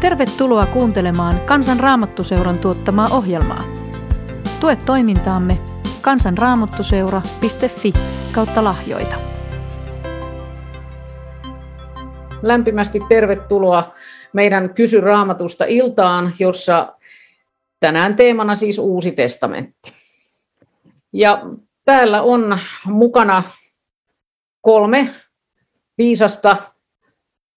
Tervetuloa kuuntelemaan Kansan Raamattuseuran tuottamaa ohjelmaa. Tue toimintaamme kansanraamattuseura.fi kautta lahjoita. Lämpimästi tervetuloa meidän Kysy Raamatusta iltaan, jossa tänään teemana siis Uusi testamentti. Ja täällä on mukana kolme viisasta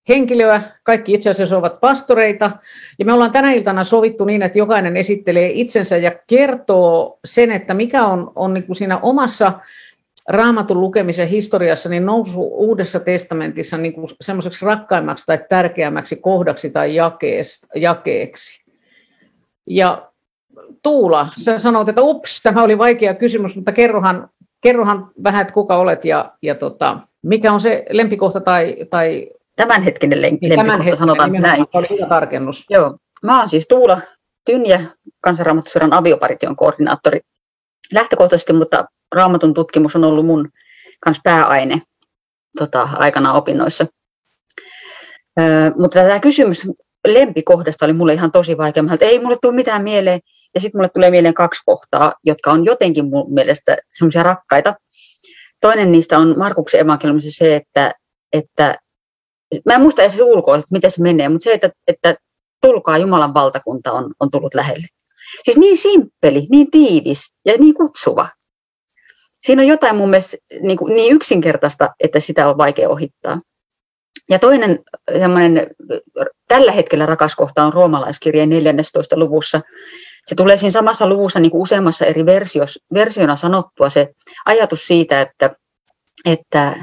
henkilöä, kaikki itse asiassa ovat pastoreita, ja me ollaan tänä iltana sovittu niin, että jokainen esittelee itsensä ja kertoo sen, että mikä on, on niin kuin siinä omassa raamatun lukemisen historiassa niin nousu uudessa testamentissa niin kuin semmoiseksi rakkaimmaksi tai tärkeämmäksi kohdaksi tai jakeeksi. Ja Tuula, sä sanoit, että ups, tämä oli vaikea kysymys, mutta kerrohan, kerrohan vähän, että kuka olet ja, ja tota, mikä on se lempikohta tai, tai tämänhetkinen len- niin, lempikohta, sanotaan näin. Oli hyvä tarkennus. Joo. Mä oon siis Tuula Tynjä, kansanraamattusyran avioparition koordinaattori lähtökohtaisesti, mutta raamatun tutkimus on ollut mun kans pääaine tota, aikana opinnoissa. Öö, mutta tämä kysymys lempikohdasta oli mulle ihan tosi vaikea. Mä, että ei mulle tule mitään mieleen. Ja sitten mulle tulee mieleen kaksi kohtaa, jotka on jotenkin mun mielestä semmoisia rakkaita. Toinen niistä on Markuksen evankeliumissa se, että, että mä en muista edes ulkoa, että miten se menee, mutta se, että, että tulkaa Jumalan valtakunta on, on tullut lähelle. Siis niin simppeli, niin tiivis ja niin kutsuva. Siinä on jotain mun mielestä niin, kuin, niin yksinkertaista, että sitä on vaikea ohittaa. Ja toinen semmoinen tällä hetkellä rakas kohta on roomalaiskirjeen 14. luvussa. Se tulee siinä samassa luvussa niin kuin useammassa eri versios, versiona sanottua se ajatus siitä, että, että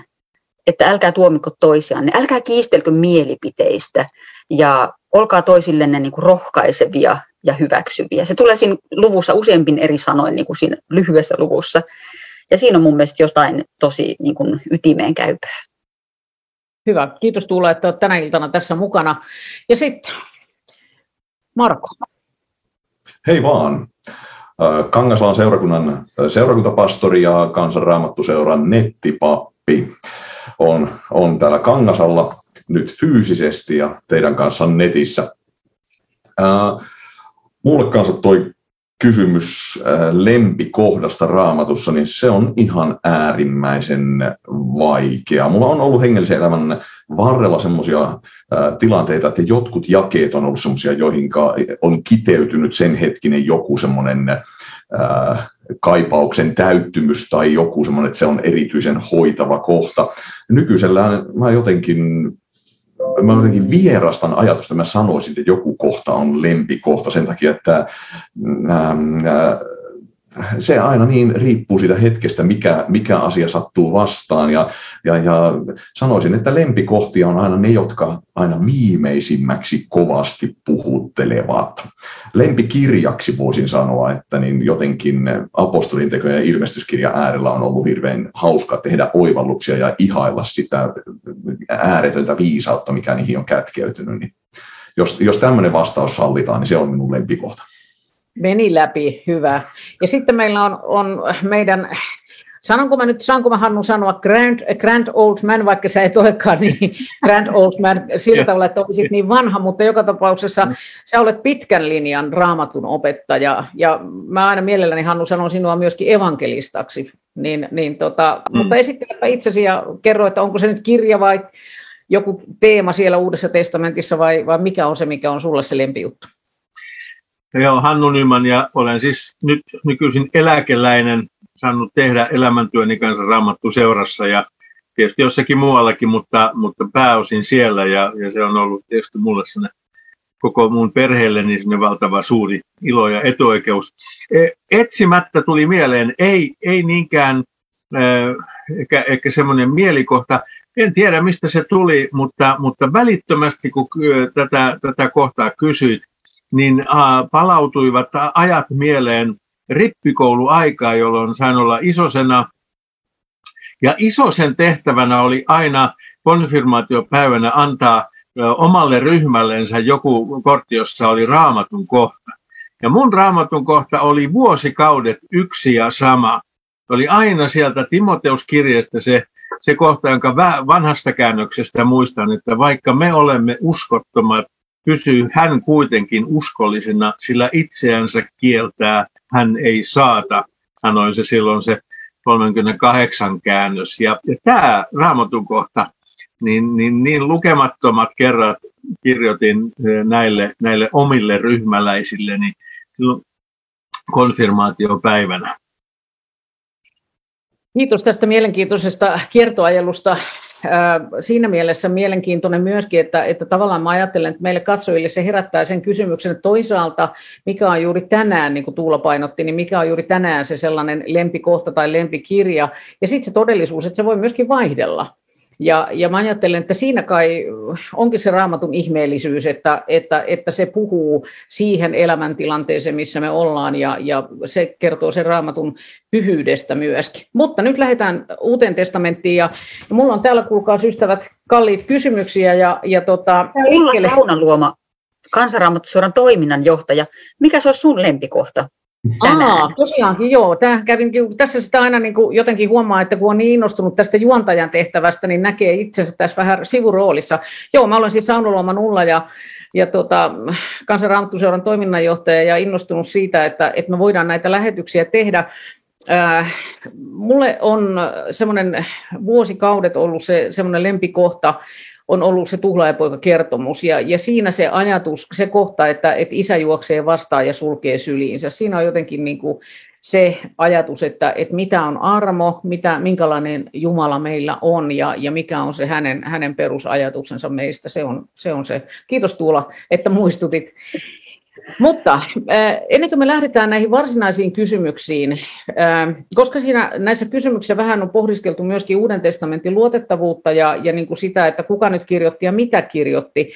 että älkää tuomiko toisianne, älkää kiistelkö mielipiteistä ja olkaa toisillenne niin kuin rohkaisevia ja hyväksyviä. Se tulee siinä luvussa useampin eri sanoin niin kuin siinä lyhyessä luvussa. Ja siinä on mun mielestä jotain tosi niin kuin ytimeen käypää. Hyvä. Kiitos Tuula, että olet tänä iltana tässä mukana. Ja sitten Marko. Hei vaan. Kangaslaan seurakunnan seurakuntapastori ja kansanraamattuseuran nettipappi on, on täällä Kangasalla nyt fyysisesti ja teidän kanssa netissä. Ää, mulle kanssa toi kysymys lempikohdasta raamatussa, niin se on ihan äärimmäisen vaikea. Mulla on ollut hengellisen elämän varrella semmoisia tilanteita, että jotkut jakeet on ollut semmoisia, joihin on kiteytynyt sen hetkinen joku semmoinen kaipauksen täyttymys tai joku semmoinen, että se on erityisen hoitava kohta. Nykyisellään mä jotenkin mä jotenkin vierastan ajatusta, mä sanoisin, että joku kohta on lempikohta sen takia, että ää, se aina niin riippuu siitä hetkestä, mikä, mikä asia sattuu vastaan. Ja, ja, ja sanoisin, että lempikohtia on aina ne, jotka aina viimeisimmäksi kovasti puhuttelevat. Lempikirjaksi voisin sanoa, että niin jotenkin apostolin teko ja ilmestyskirja äärellä on ollut hirveän hauska tehdä oivalluksia ja ihailla sitä ääretöntä viisautta, mikä niihin on kätkeytynyt. Niin jos, jos tämmöinen vastaus sallitaan, niin se on minun lempikohta. Meni läpi, hyvä. Ja sitten meillä on, on meidän, sanonko mä nyt, saanko mä Hannu sanoa grand, grand old man, vaikka sä et olekaan niin grand old man sillä tavalla, että olisit niin vanha, mutta joka tapauksessa mm. sä olet pitkän linjan raamatun opettaja, ja mä aina mielelläni Hannu sanon sinua myöskin evankelistaksi, niin, niin tota, mm. mutta esittelepä itsesi ja kerro, että onko se nyt kirja vai joku teema siellä Uudessa testamentissa vai, vai mikä on se, mikä on sulle se lempijuttu? Joo, Hannu Nyman ja olen siis nyt nykyisin eläkeläinen saanut tehdä elämäntyöni kanssa raamattu seurassa ja tietysti jossakin muuallakin, mutta, mutta pääosin siellä ja, ja se on ollut tietysti mulle sinne koko mun perheelleni sinne valtava suuri ilo ja etuoikeus. E, etsimättä tuli mieleen, ei, ei niinkään ehkä, ehkä semmoinen mielikohta, en tiedä mistä se tuli, mutta, mutta välittömästi kun tätä, tätä kohtaa kysyit, niin palautuivat ajat mieleen rippikouluaikaa, jolloin sain olla isosena. Ja isosen tehtävänä oli aina konfirmaatiopäivänä antaa omalle ryhmällensä joku kortti, jossa oli raamatun kohta. Ja mun raamatun kohta oli vuosikaudet yksi ja sama. Oli aina sieltä Timoteuskirjasta se, se kohta, jonka vanhasta käännöksestä muistan, että vaikka me olemme uskottomat pysyy hän kuitenkin uskollisena, sillä itseänsä kieltää hän ei saata, sanoi se silloin se 38 käännös. Ja, ja tämä raamatun kohta, niin, niin, niin lukemattomat kerrat kirjoitin näille, näille omille ryhmäläisille, silloin konfirmaatiopäivänä. Kiitos tästä mielenkiintoisesta kiertoajelusta. Siinä mielessä mielenkiintoinen myöskin, että, että tavallaan mä ajattelen, että meille katsojille se herättää sen kysymyksen, että toisaalta mikä on juuri tänään, niin kuin Tuula painotti, niin mikä on juuri tänään se sellainen lempikohta tai lempikirja, ja sitten se todellisuus, että se voi myöskin vaihdella. Ja, ja mä ajattelen, että siinä kai onkin se raamatun ihmeellisyys, että, että, että se puhuu siihen elämäntilanteeseen, missä me ollaan, ja, ja se kertoo sen raamatun pyhyydestä myöskin. Mutta nyt lähdetään uuteen testamenttiin, ja, ja mulla on täällä, kuulkaa ystävät, kalliit kysymyksiä. Ja, ja tota, Ulla Saunaluoma, kansanraamattusuoran toiminnanjohtaja. Mikä se on sun lempikohta? Aa, tosiaankin joo. Tämä kävin, tässä sitä aina niin kuin jotenkin huomaa, että kun on niin innostunut tästä juontajan tehtävästä, niin näkee itsensä tässä vähän sivuroolissa. Joo, mä olen siis Saunolooman Ulla ja, ja tota, kansanraamattuseuran toiminnanjohtaja ja innostunut siitä, että, että me voidaan näitä lähetyksiä tehdä. Äh, mulle on semmoinen vuosikaudet ollut se semmoinen lempikohta, on ollut se tuhlaajapoika-kertomus, ja, ja siinä se ajatus, se kohta, että, että isä juoksee vastaan ja sulkee syliinsä, siinä on jotenkin niin kuin se ajatus, että, että mitä on armo, mitä, minkälainen Jumala meillä on ja, ja mikä on se hänen, hänen perusajatuksensa meistä, se on, se on se. Kiitos Tuula, että muistutit. Mutta ennen kuin me lähdetään näihin varsinaisiin kysymyksiin, koska siinä näissä kysymyksissä vähän on pohdiskeltu myöskin Uuden testamentin luotettavuutta ja, ja niin kuin sitä, että kuka nyt kirjoitti ja mitä kirjoitti,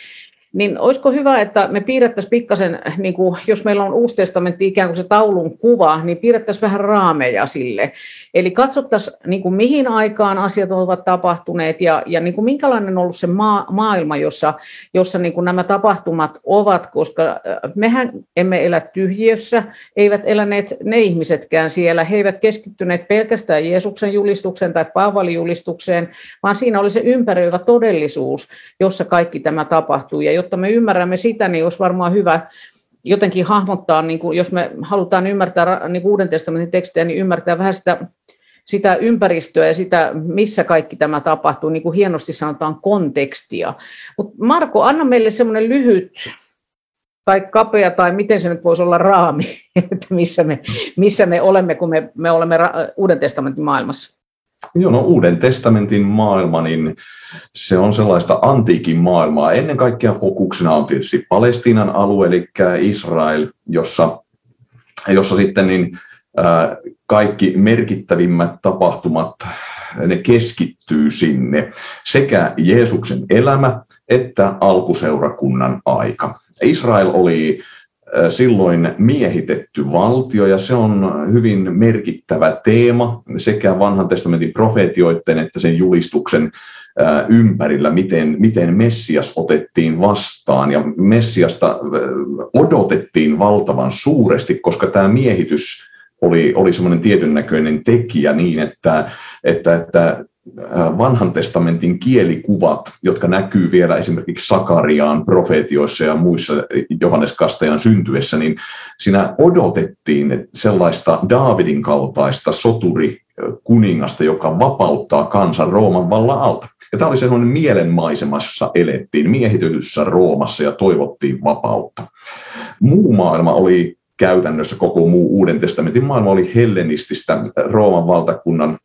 niin olisiko hyvä, että me piirrettäisiin pikkasen, niin kuin, jos meillä on Uusi testamentti ikään kuin se taulun kuva, niin piirrettäisiin vähän raameja sille. Eli katsottaisiin, niin kuin, mihin aikaan asiat ovat tapahtuneet ja, ja niin kuin, minkälainen on ollut se maa, maailma, jossa, jossa niin kuin nämä tapahtumat ovat, koska äh, mehän emme elä tyhjiössä, eivät eläneet ne ihmisetkään siellä, he eivät keskittyneet pelkästään Jeesuksen julistukseen tai Paavalin julistukseen, vaan siinä oli se ympäröivä todellisuus, jossa kaikki tämä tapahtuu. Ja jotta me ymmärrämme sitä, niin olisi varmaan hyvä jotenkin hahmottaa, niin kuin, jos me halutaan ymmärtää niin Uuden testamentin tekstejä, niin ymmärtää vähän sitä, sitä ympäristöä ja sitä, missä kaikki tämä tapahtuu, niin kuin hienosti sanotaan kontekstia. Mutta Marko, anna meille semmoinen lyhyt tai kapea, tai miten se nyt voisi olla raami, että missä me, missä me olemme, kun me, me olemme Uuden testamentin maailmassa. Joo, no Uuden testamentin maailma, niin se on sellaista antiikin maailmaa. Ennen kaikkea fokuksena on tietysti Palestiinan alue, eli Israel, jossa, jossa sitten niin, ää, kaikki merkittävimmät tapahtumat, ne keskittyy sinne. Sekä Jeesuksen elämä että alkuseurakunnan aika. Israel oli silloin miehitetty valtio, ja se on hyvin merkittävä teema sekä vanhan testamentin profeetioiden että sen julistuksen ympärillä, miten, miten Messias otettiin vastaan. Ja Messiasta odotettiin valtavan suuresti, koska tämä miehitys oli, oli semmoinen tietyn näköinen tekijä niin, että, että, että vanhan testamentin kielikuvat, jotka näkyy vielä esimerkiksi Sakariaan profeetioissa ja muissa Johannes Kastajan syntyessä, niin siinä odotettiin sellaista Daavidin kaltaista soturi kuningasta, joka vapauttaa kansan Rooman vallan alta. Ja tämä oli sellainen mielenmaisemassa elettiin, miehitetyssä Roomassa ja toivottiin vapautta. Muu maailma oli käytännössä koko muu Uuden testamentin maailma oli hellenististä Rooman valtakunnan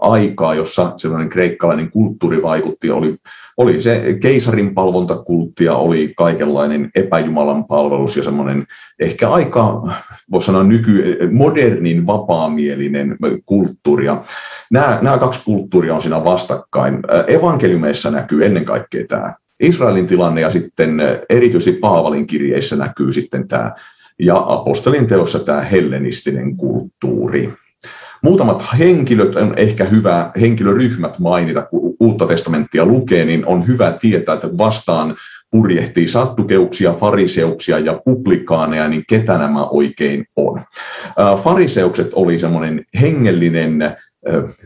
aikaa, jossa sellainen kreikkalainen kulttuuri vaikutti, oli, oli se keisarin palvontakulttia, oli kaikenlainen epäjumalan palvelus ja semmoinen ehkä aika, voisi sanoa nyky, modernin vapaamielinen kulttuuri. Ja nämä, nämä kaksi kulttuuria on siinä vastakkain. Evankeliumeissa näkyy ennen kaikkea tämä Israelin tilanne ja sitten erityisesti Paavalin kirjeissä näkyy sitten tämä ja apostolin teossa tämä hellenistinen kulttuuri. Muutamat henkilöt on ehkä hyvä, henkilöryhmät mainita, kun uutta testamenttia lukee, niin on hyvä tietää, että vastaan purjehtii sattukeuksia, fariseuksia ja publikaaneja, niin ketä nämä oikein on. Fariseukset oli semmoinen hengellinen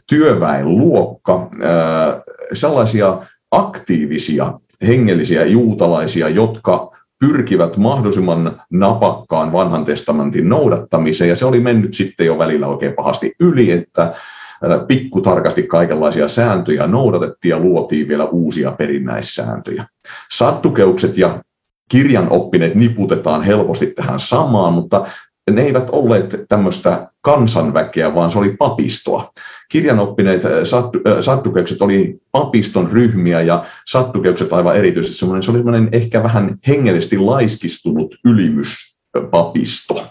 työväenluokka, sellaisia aktiivisia hengellisiä juutalaisia, jotka pyrkivät mahdollisimman napakkaan vanhan testamentin noudattamiseen, ja se oli mennyt sitten jo välillä oikein pahasti yli, että pikkutarkasti kaikenlaisia sääntöjä noudatettiin ja luotiin vielä uusia perinnäissääntöjä. Sattukeukset ja kirjanoppineet niputetaan helposti tähän samaan, mutta ne eivät olleet tämmöistä kansanväkeä, vaan se oli papistoa. Kirjanoppineet sattu, sattukeukset oli papiston ryhmiä ja sattukeukset aivan erityisesti semmoinen, se oli semmoinen ehkä vähän hengellisesti laiskistunut ylimyspapisto.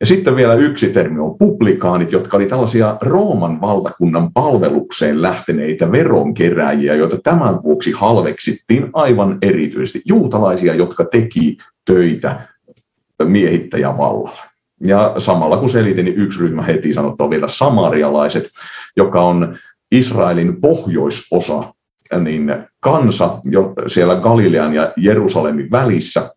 Ja sitten vielä yksi termi on publikaanit, jotka oli tällaisia Rooman valtakunnan palvelukseen lähteneitä veronkeräjiä, joita tämän vuoksi halveksittiin aivan erityisesti. Juutalaisia, jotka teki töitä miehittäjävallalla. Ja samalla kun selitin, niin yksi ryhmä heti sanoi, että on vielä samarialaiset, joka on Israelin pohjoisosa, niin kansa jo siellä Galilean ja Jerusalemin välissä,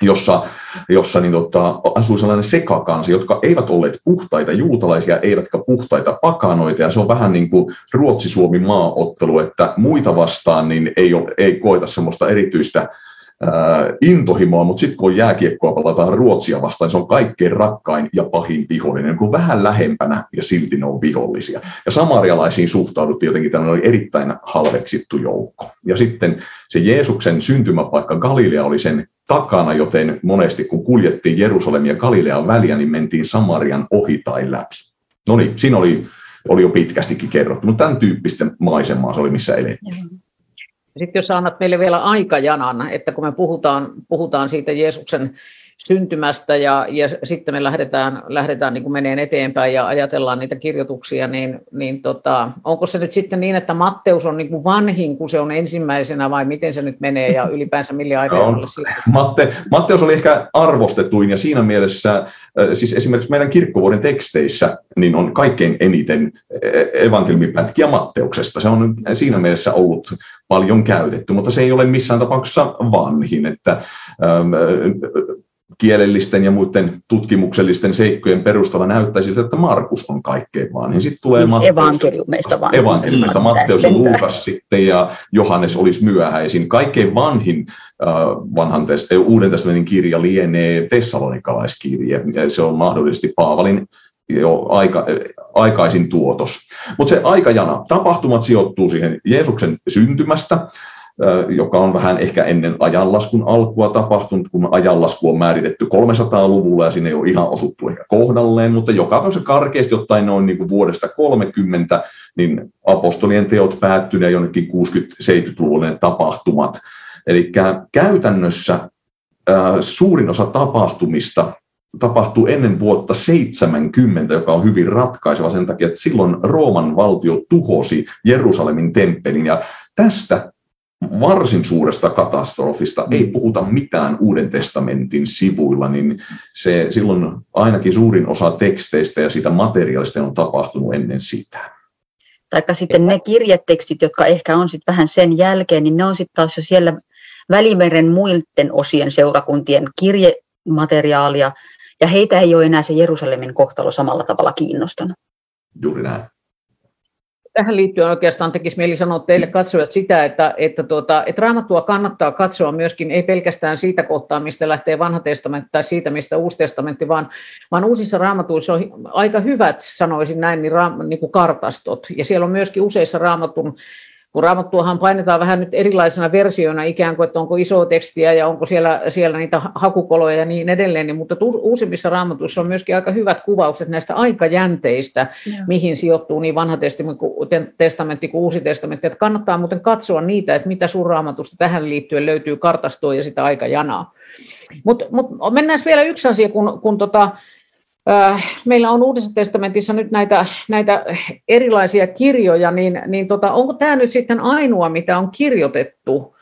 jossa, jossa niin tota, asui sellainen sekakansa, jotka eivät olleet puhtaita juutalaisia, eivätkä puhtaita pakanoita, ja se on vähän niin kuin Ruotsi-Suomi maaottelu, että muita vastaan niin ei, ole, ei koeta semmoista erityistä intohimoa, mutta sitten kun jääkiekkoa palataan Ruotsia vastaan, se on kaikkein rakkain ja pahin vihollinen, kun vähän lähempänä ja silti ne on vihollisia. Ja samarialaisiin suhtauduttiin jotenkin, oli erittäin halveksittu joukko. Ja sitten se Jeesuksen syntymäpaikka Galilea oli sen takana, joten monesti kun kuljettiin Jerusalemia ja Galilean väliä, niin mentiin Samarian ohi tai läpi. No niin, siinä oli, oli jo pitkästikin kerrottu, mutta tämän tyyppistä maisemaa se oli, missä elettiin. Sitten jos annat meille vielä aikajanan, että kun me puhutaan, puhutaan siitä Jeesuksen syntymästä ja, ja sitten me lähdetään, lähdetään niin kuin meneen eteenpäin ja ajatellaan niitä kirjoituksia, niin, niin tota, onko se nyt sitten niin, että Matteus on niin kuin vanhin, kun se on ensimmäisenä vai miten se nyt menee ja ylipäänsä millä aikajanolla Matte, Matteus oli ehkä arvostetuin ja siinä mielessä, äh, siis esimerkiksi meidän kirkkovuoden teksteissä, niin on kaikkein eniten äh, evankelmipätkiä Matteuksesta. Se on siinä mielessä ollut paljon käytetty, mutta se ei ole missään tapauksessa vanhin, että ähm, kielellisten ja muiden tutkimuksellisten seikkojen perusteella näyttäisi siltä, että Markus on kaikkein vanhin. Sitten tulee siis evankeliumeista vanhin. Evankeliumeista Matteus ja Luukas sitten ja Johannes olisi myöhäisin. Kaikkein vanhin äh, vanhan test, uuden testamentin kirja lienee Tessalonikalaiskirje. Ja se on mahdollisesti Paavalin jo aika, aikaisin tuotos. Mutta se aikajana, tapahtumat sijoittuu siihen Jeesuksen syntymästä, joka on vähän ehkä ennen ajanlaskun alkua tapahtunut, kun ajanlasku on määritetty 300-luvulla ja sinne ei ole ihan osuttu ehkä kohdalleen, mutta joka on se karkeasti ottaen noin niin kuin vuodesta 30, niin apostolien teot päättyneen jonnekin 60-70-luvulle tapahtumat. Eli käytännössä suurin osa tapahtumista tapahtuu ennen vuotta 70, joka on hyvin ratkaiseva sen takia, että silloin Rooman valtio tuhosi Jerusalemin temppelin ja tästä varsin suuresta katastrofista ei puhuta mitään Uuden testamentin sivuilla, niin se silloin ainakin suurin osa teksteistä ja sitä materiaalista on tapahtunut ennen sitä. Taikka sitten ne kirjetekstit, jotka ehkä on sitten vähän sen jälkeen, niin ne on sitten taas jo siellä Välimeren muiden osien seurakuntien kirjemateriaalia, ja heitä ei ole enää se Jerusalemin kohtalo samalla tavalla kiinnostanut. Juuri näin tähän liittyen oikeastaan tekisi mieli sanoa teille katsojat sitä, että, että, tuota, että raamattua kannattaa katsoa myöskin ei pelkästään siitä kohtaa, mistä lähtee vanha testamentti tai siitä, mistä uusi testamentti, vaan, vaan uusissa raamatuissa on aika hyvät, sanoisin näin, niin, ra, niin kuin kartastot. Ja siellä on myöskin useissa raamatun kun raamattuahan painetaan vähän nyt erilaisena versioina ikään kuin, että onko iso tekstiä ja onko siellä, siellä niitä hakukoloja ja niin edelleen, niin, mutta uusimmissa raamatuissa on myöskin aika hyvät kuvaukset näistä aikajänteistä, Joo. mihin sijoittuu niin vanha testamentti kuin uusi testamentti, että kannattaa muuten katsoa niitä, että mitä sun raamatusta tähän liittyen löytyy kartastoa ja sitä aikajanaa. Mutta mut mennään vielä yksi asia, kun, kun tota, meillä on Uudessa testamentissa nyt näitä, näitä erilaisia kirjoja, niin, niin tota, onko tämä nyt sitten ainoa, mitä on kirjoitettu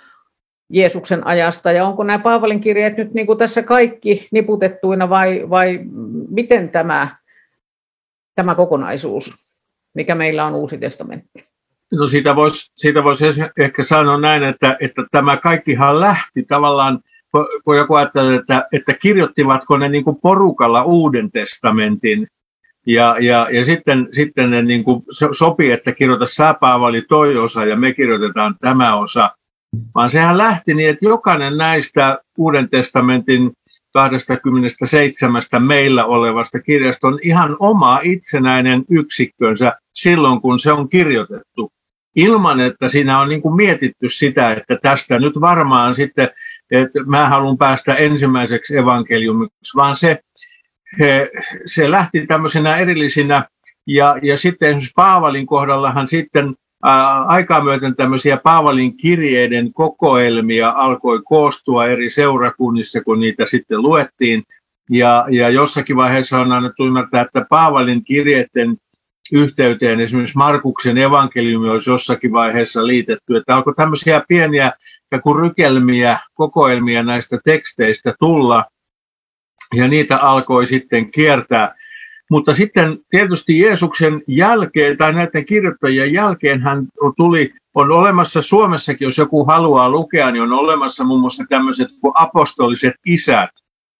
Jeesuksen ajasta, ja onko nämä Paavalin kirjeet nyt niin kuin tässä kaikki niputettuina, vai, vai miten tämä, tämä kokonaisuus, mikä meillä on Uusi testamentti? No siitä voisi siitä vois ehkä sanoa näin, että, että tämä kaikkihan lähti tavallaan kun joku ajattelee, että, että kirjoittivatko ne niin kuin porukalla Uuden testamentin, ja, ja, ja sitten, sitten ne niin kuin sopii, että kirjoita sä Paavali toi osa ja me kirjoitetaan tämä osa, vaan sehän lähti niin, että jokainen näistä Uuden testamentin 27 meillä olevasta kirjasta on ihan oma itsenäinen yksikkönsä silloin, kun se on kirjoitettu. Ilman, että siinä on niin kuin mietitty sitä, että tästä nyt varmaan sitten, että mä haluan päästä ensimmäiseksi evankeliumiksi, vaan se, se lähti tämmöisenä erillisinä, ja, ja sitten esimerkiksi Paavalin kohdallahan sitten aikaa myöten tämmöisiä Paavalin kirjeiden kokoelmia alkoi koostua eri seurakunnissa, kun niitä sitten luettiin. Ja, ja jossakin vaiheessa on annettu ymmärtää, että Paavalin kirjeiden yhteyteen esimerkiksi Markuksen evankeliumi olisi jossakin vaiheessa liitetty, että alkoi tämmöisiä pieniä kuin rykelmiä, kokoelmia näistä teksteistä tulla, ja niitä alkoi sitten kiertää. Mutta sitten tietysti Jeesuksen jälkeen tai näiden kirjoittajien jälkeen hän tuli, on olemassa Suomessakin, jos joku haluaa lukea, niin on olemassa muun muassa tämmöiset kuin apostoliset isät,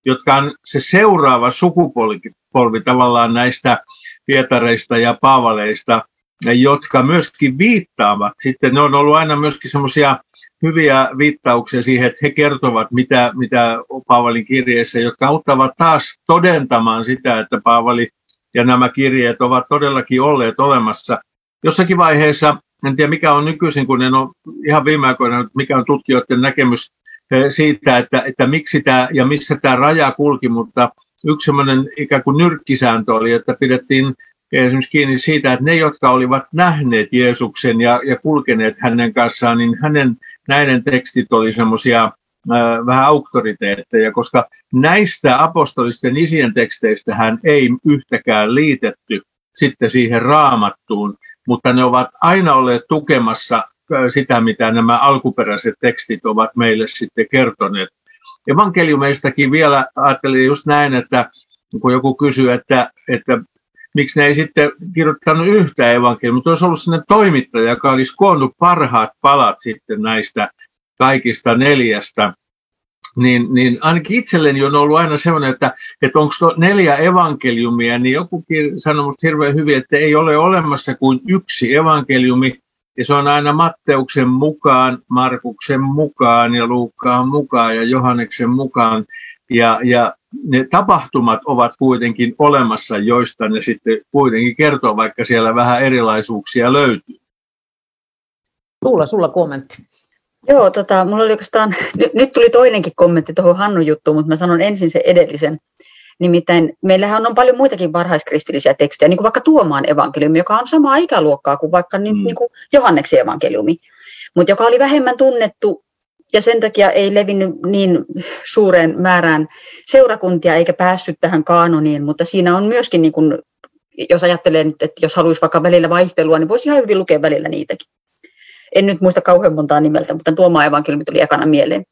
jotka on se seuraava sukupolvi tavallaan näistä Pietareista ja Paavaleista, jotka myöskin viittaavat. Sitten ne on ollut aina myöskin semmoisia hyviä viittauksia siihen, että he kertovat, mitä, mitä Paavalin kirjeessä, jotka auttavat taas todentamaan sitä, että Paavali ja nämä kirjeet ovat todellakin olleet olemassa. Jossakin vaiheessa, en tiedä mikä on nykyisin, kun en ole ihan viime aikoina, mikä on tutkijoiden näkemys eh, siitä, että, että miksi tämä ja missä tämä raja kulki, mutta yksi sellainen ikään kuin nyrkkisääntö oli, että pidettiin esimerkiksi kiinni siitä, että ne, jotka olivat nähneet Jeesuksen ja, ja kulkeneet hänen kanssaan, niin hänen näiden tekstit oli semmoisia vähän auktoriteetteja, koska näistä apostolisten isien teksteistä hän ei yhtäkään liitetty sitten siihen raamattuun, mutta ne ovat aina olleet tukemassa sitä, mitä nämä alkuperäiset tekstit ovat meille sitten kertoneet. Evankeliumeistakin vielä ajattelin just näin, että kun joku kysyy, että, että miksi ne ei sitten kirjoittanut yhtä evankeliumia, mutta olisi ollut sellainen toimittaja, joka olisi koonnut parhaat palat sitten näistä kaikista neljästä, niin, niin ainakin itselleni on ollut aina sellainen, että, että onko neljä evankeliumia, niin joku sanoi minusta hirveän hyvin, että ei ole olemassa kuin yksi evankeliumi, ja se on aina Matteuksen mukaan, Markuksen mukaan ja Luukkaan mukaan ja Johanneksen mukaan. Ja, ja ne tapahtumat ovat kuitenkin olemassa, joista ne sitten kuitenkin kertoo, vaikka siellä vähän erilaisuuksia löytyy. Tuula, sulla kommentti. Joo, tota, mulla oli oikeastaan, nyt, nyt tuli toinenkin kommentti tuohon Hannun juttuun, mutta mä sanon ensin sen edellisen. Nimittäin meillähän on paljon muitakin varhaiskristillisiä tekstejä, niin kuin vaikka Tuomaan evankeliumi, joka on samaa ikäluokkaa kuin vaikka mm. niin, niin kuin Johanneksen evankeliumi, mutta joka oli vähemmän tunnettu ja sen takia ei levinnyt niin suureen määrään seurakuntia eikä päässyt tähän kaanoniin, mutta siinä on myöskin, niin kuin, jos ajattelee nyt, että jos haluaisi vaikka välillä vaihtelua, niin voisi ihan hyvin lukea välillä niitäkin. En nyt muista kauhean montaa nimeltä, mutta Tuomaa evankeliumi tuli ekana mieleen.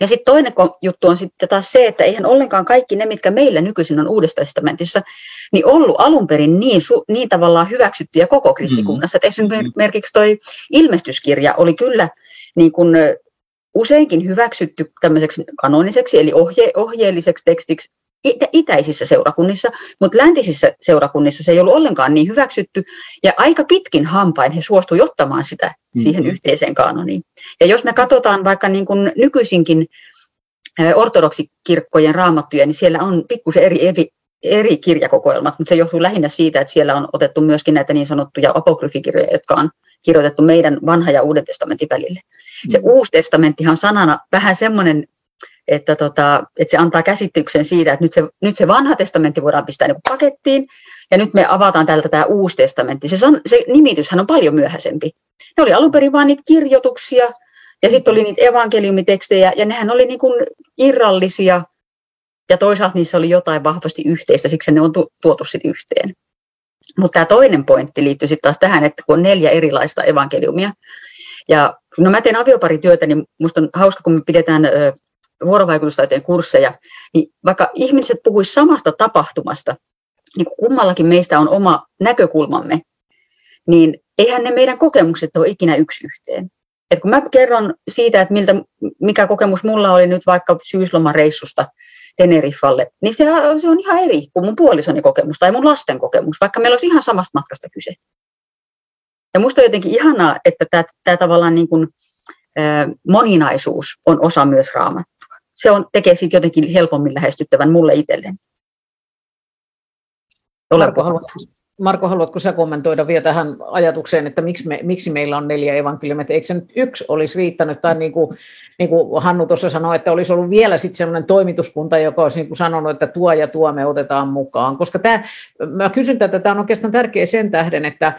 Ja sitten toinen juttu on sitten taas se, että eihän ollenkaan kaikki ne, mitkä meillä nykyisin on Uudessa testamentissa, niin ollut alun perin niin, su, niin tavallaan hyväksyttyjä koko kristikunnassa. Mm. esimerkiksi toi ilmestyskirja oli kyllä niin kuin useinkin hyväksytty tämmöiseksi kanoniseksi, eli ohje, ohjeelliseksi tekstiksi itä, itäisissä seurakunnissa, mutta läntisissä seurakunnissa se ei ollut ollenkaan niin hyväksytty, ja aika pitkin hampain he suostuivat ottamaan sitä siihen mm-hmm. yhteiseen kanoniin. Ja jos me katsotaan vaikka niin kuin nykyisinkin ortodoksikirkkojen raamattuja, niin siellä on pikkusen eri, eri, eri kirjakokoelmat, mutta se johtuu lähinnä siitä, että siellä on otettu myöskin näitä niin sanottuja apokryfikirjoja, jotka on kirjoitettu meidän vanha ja uuden testamentin välille. Se mm. uusi testamenttihan on sanana vähän semmoinen, että, tota, että se antaa käsityksen siitä, että nyt se, nyt se vanha testamentti voidaan pistää niin pakettiin, ja nyt me avataan täältä tämä uusi testamentti. Se, san, se nimityshän on paljon myöhäisempi. Ne oli alun perin vain niitä kirjoituksia, ja sitten oli niitä evankeliumitekstejä, ja nehän oli niin kuin irrallisia, ja toisaalta niissä oli jotain vahvasti yhteistä, siksi ne on tuotu sitten yhteen. Mutta tämä toinen pointti liittyy sitten taas tähän, että kun on neljä erilaista evankeliumia, ja no mä teen avioparityötä, niin musta on hauska, kun me pidetään vuorovaikutustaiteen kursseja, niin vaikka ihmiset puhuisivat samasta tapahtumasta, niin kun kummallakin meistä on oma näkökulmamme, niin eihän ne meidän kokemukset ole ikinä yksi yhteen. Et kun mä kerron siitä, että miltä, mikä kokemus mulla oli nyt vaikka syyslomareissusta Teneriffalle, niin se, se on ihan eri kuin mun puolisoni kokemus tai mun lasten kokemus, vaikka meillä olisi ihan samasta matkasta kyse. Ja musta on jotenkin ihanaa, että tämä, tämä tavallaan niin kuin moninaisuus on osa myös raamattua. Se on, tekee siitä jotenkin helpommin lähestyttävän mulle itselleni. Marko, haluatko, Marko, haluatko sä kommentoida vielä tähän ajatukseen, että miksi, me, miksi meillä on neljä evankeliumia? Eikö se nyt yksi olisi riittänyt, tai niin kuin, niin kuin Hannu tuossa sanoi, että olisi ollut vielä sitten sellainen toimituskunta, joka olisi niin kuin sanonut, että tuo ja tuo me otetaan mukaan. Koska tämä, mä kysyn tätä, tämä on oikeastaan tärkeä sen tähden, että,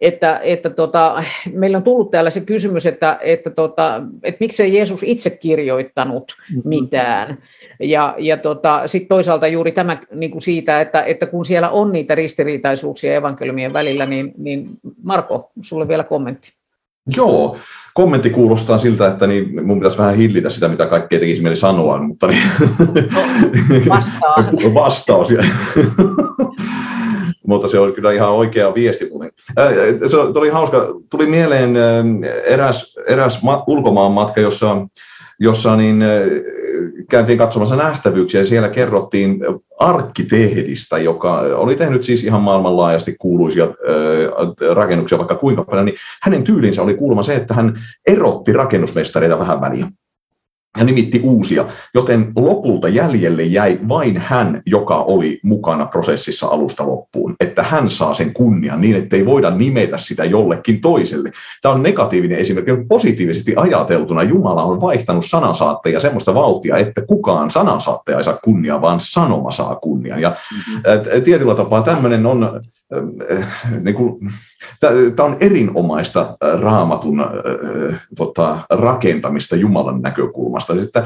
että, että tota, meillä on tullut täällä se kysymys, että, että, tota, että miksei Jeesus itse kirjoittanut mm-hmm. mitään. Ja, ja tota, sitten toisaalta juuri tämä niin kuin siitä, että, että kun siellä on niitä ristiriitaisuuksia evankeliumien välillä, niin, niin Marko, sulle vielä kommentti. Joo, kommentti kuulostaa siltä, että niin mun pitäisi vähän hillitä sitä, mitä kaikkea tekisi mieli sanoa, mutta niin... No. Vastaus. mutta se olisi kyllä ihan oikea viesti. Se oli hauska. Tuli mieleen eräs, eräs ulkomaan matka, jossa, jossa niin, käytiin katsomassa nähtävyyksiä ja siellä kerrottiin arkkitehdistä, joka oli tehnyt siis ihan maailmanlaajasti kuuluisia rakennuksia vaikka kuinka paljon, niin hänen tyylinsä oli kuulemma se, että hän erotti rakennusmestareita vähän väliä hän nimitti uusia, joten lopulta jäljelle jäi vain hän, joka oli mukana prosessissa alusta loppuun, että hän saa sen kunnian niin, että ei voida nimetä sitä jollekin toiselle. Tämä on negatiivinen esimerkki. Positiivisesti ajateltuna Jumala on vaihtanut sanansaattajia semmoista vauhtia, että kukaan sanansaattaja ei saa kunniaa, vaan sanoma saa kunnian. Ja mm-hmm. tietyllä tapaa tämmöinen on niin kuin, Tämä on erinomaista raamatun tota, rakentamista Jumalan näkökulmasta. Sitten,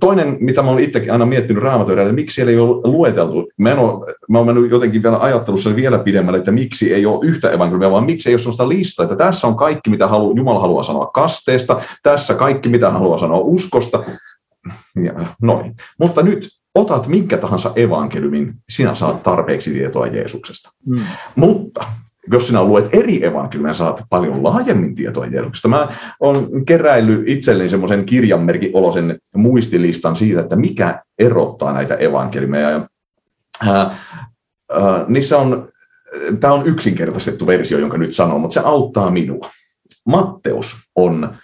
toinen, mitä olen itsekin aina miettinyt raamatun että miksi siellä ei ole lueteltu. Mä, en ole, mä olen mennyt jotenkin vielä ajattelussa vielä pidemmälle, että miksi ei ole yhtä evankeliumia, vaan miksi ei ole sellaista listaa, että tässä on kaikki, mitä halu, Jumala haluaa sanoa kasteesta, tässä kaikki, mitä haluaa sanoa uskosta. Ja, noin. Mutta nyt otat minkä tahansa evankeliumin, sinä saat tarpeeksi tietoa Jeesuksesta. Mm. Mutta jos sinä luet eri evankeliumia, saat paljon laajemmin tietoa Jeesuksesta. Mä olen keräillyt itselleni semmoisen kirjanmerkin olosen muistilistan siitä, että mikä erottaa näitä evankeliumeja. Ja, niissä on, tämä on yksinkertaistettu versio, jonka nyt sanon, mutta se auttaa minua. Matteus on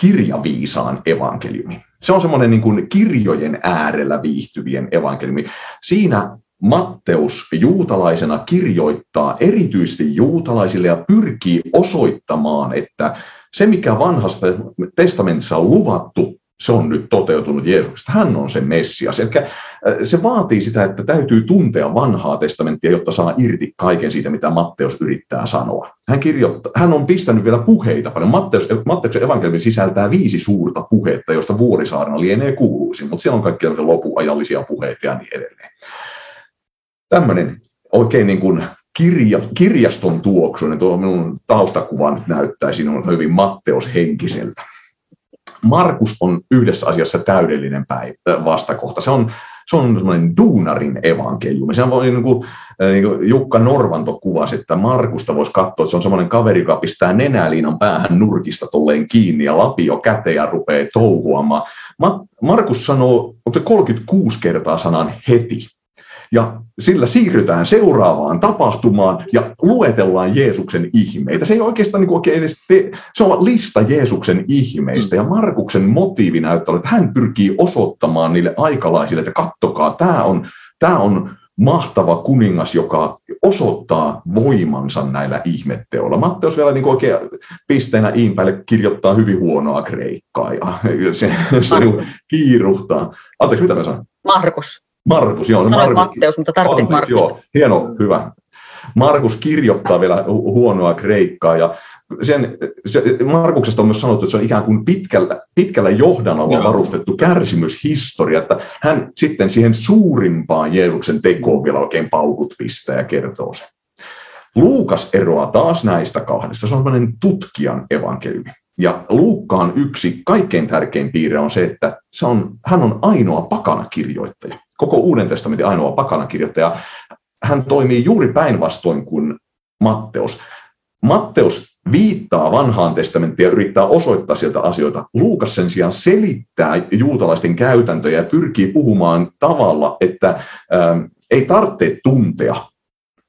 kirjaviisaan evankeliumi. Se on semmoinen niin kuin kirjojen äärellä viihtyvien evankeliumi. Siinä Matteus juutalaisena kirjoittaa erityisesti juutalaisille ja pyrkii osoittamaan, että se mikä vanhasta testamentissa on luvattu, se on nyt toteutunut Jeesuksesta. Hän on se Messias. Eli äh, se vaatii sitä, että täytyy tuntea vanhaa testamenttia, jotta saa irti kaiken siitä, mitä Matteus yrittää sanoa. Hän, kirjoittaa, hän on pistänyt vielä puheita paljon. Matteus, Matteuksen evankeliumi sisältää viisi suurta puhetta, joista Vuorisaarna lienee kuuluisin, mutta siellä on kaikki lopuajallisia puheita ja niin edelleen. Tämmöinen oikein niin kuin kirja, kirjaston tuoksuinen, tuo minun taustakuva nyt näyttää sinun hyvin Matteus henkiseltä. Markus on yhdessä asiassa täydellinen päivä, vastakohta. Se on, se on semmoinen duunarin evankeliumi. Se on niin kuin, niin kuin Jukka Norvanto kuvasi, että Markusta voisi katsoa, että se on semmoinen kaveri, joka pistää nenäliinan päähän nurkista tolleen kiinni ja lapio käteen ja rupeaa touhuamaan. Markus sanoo, onko se 36 kertaa sanan heti ja sillä siirrytään seuraavaan tapahtumaan ja luetellaan Jeesuksen ihmeitä. Se ei oikeastaan niin oikein edes te, se on lista Jeesuksen ihmeistä ja Markuksen motiivi näyttää, että hän pyrkii osoittamaan niille aikalaisille, että kattokaa, tämä on, tämä on mahtava kuningas, joka osoittaa voimansa näillä ihmetteoilla. Matteus vielä niin oikein pisteenä iin päälle kirjoittaa hyvin huonoa kreikkaa ja se, se kiiruhtaa. Anteeksi, mitä mä sanon? Markus. Markus, joo. Sanoit Markus, Matteus, mutta tarkoitit Markus. Joo, hieno, hyvä. Markus kirjoittaa vielä huonoa kreikkaa ja sen, se, Markuksesta on myös sanottu, että se on ikään kuin pitkällä, pitkällä johdannolla Joo. varustettu kärsimyshistoria, että hän sitten siihen suurimpaan Jeesuksen tekoon vielä oikein paukut pistää ja kertoo sen. Luukas eroaa taas näistä kahdesta. Se on sellainen tutkijan evankeliumi. Ja Luukkaan yksi kaikkein tärkein piirre on se, että se on, hän on ainoa pakana kirjoittaja koko Uuden testamentin ainoa pakanakirjoittaja, hän toimii juuri päinvastoin kuin Matteus. Matteus viittaa vanhaan testamenttiin ja yrittää osoittaa sieltä asioita. Luukas sen sijaan selittää juutalaisten käytäntöjä ja pyrkii puhumaan tavalla, että ää, ei tarvitse tuntea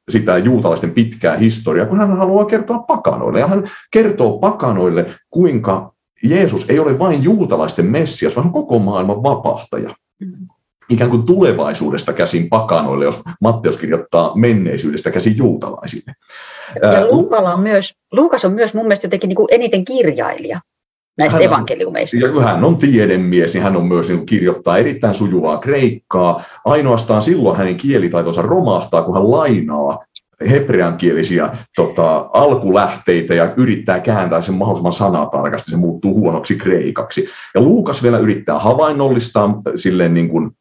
sitä juutalaisten pitkää historiaa, kun hän haluaa kertoa pakanoille. Ja hän kertoo pakanoille, kuinka Jeesus ei ole vain juutalaisten Messias, vaan koko maailman vapahtaja. Ikään kuin tulevaisuudesta käsin pakanoille, jos Matteus kirjoittaa menneisyydestä käsin juutalaisille. Ja on myös, Luukas on myös mun mielestä jotenkin niin kuin eniten kirjailija näistä hän on, evankeliumeista. Ja hän on tiedemies, niin hän on myös niin kirjoittaa erittäin sujuvaa kreikkaa. Ainoastaan silloin hänen kielitaitonsa romahtaa, kun hän lainaa hebreankielisiä tota, alkulähteitä ja yrittää kääntää sen mahdollisimman sanatarkasti, se muuttuu huonoksi kreikaksi. Ja Luukas vielä yrittää havainnollistaa silleen niin kuin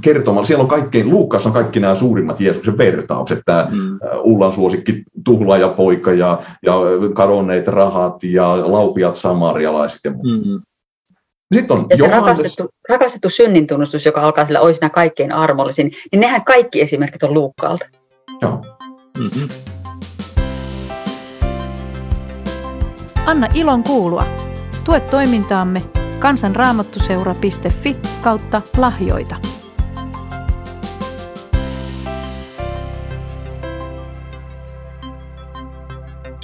kertomalla. Siellä on kaikkein, Luukas on kaikki nämä suurimmat Jeesuksen vertaukset, tämä mm. Ullan suosikki tuhlaajapoika ja, ja kadonneet rahat ja laupiat samarialaiset ja muut. Mm. Sitten on ja se Johannes... rakastettu, rakastettu synnintunnustus, joka alkaa sillä olisi kaikkein armollisin, niin nehän kaikki esimerkit on Luukkaalta. Joo. Mm-hmm. Anna ilon kuulua. Tue toimintaamme kansanraamattuseura.fi kautta lahjoita.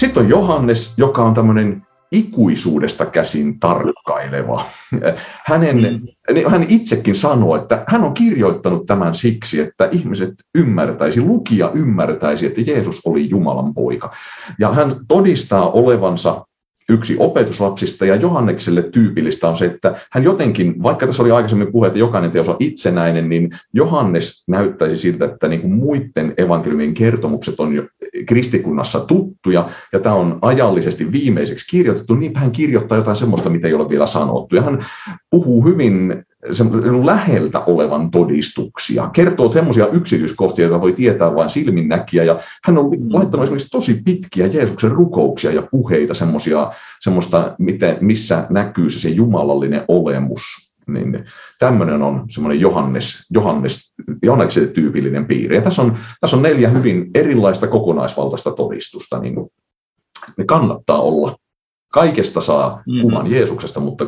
Sitten on Johannes, joka on tämmöinen ikuisuudesta käsin tarkkaileva. Hänen, mm. Niin hän itsekin sanoi, että hän on kirjoittanut tämän siksi, että ihmiset ymmärtäisi, lukija ymmärtäisi, että Jeesus oli Jumalan poika. Ja hän todistaa olevansa yksi opetuslapsista, ja Johannekselle tyypillistä on se, että hän jotenkin, vaikka tässä oli aikaisemmin puhe, että jokainen teos on itsenäinen, niin Johannes näyttäisi siltä, että niin kuin muiden evankeliumien kertomukset on jo kristikunnassa tuttuja, ja tämä on ajallisesti viimeiseksi kirjoitettu, niin hän kirjoittaa jotain sellaista, mitä ei ole vielä sanottu. Ja hän puhuu hyvin läheltä olevan todistuksia, kertoo semmoisia yksityiskohtia, joita voi tietää vain silminnäkijä, ja hän on mm. laittanut esimerkiksi tosi pitkiä Jeesuksen rukouksia ja puheita, semmoisia, semmoista, miten, missä näkyy se, se jumalallinen olemus, niin tämmöinen on semmoinen Johannes, Johannes, Johanneksen tyypillinen piiri. Ja tässä on, tässä on neljä hyvin erilaista kokonaisvaltaista todistusta, niin ne kannattaa olla. Kaikesta saa mm. kuvan Jeesuksesta, mutta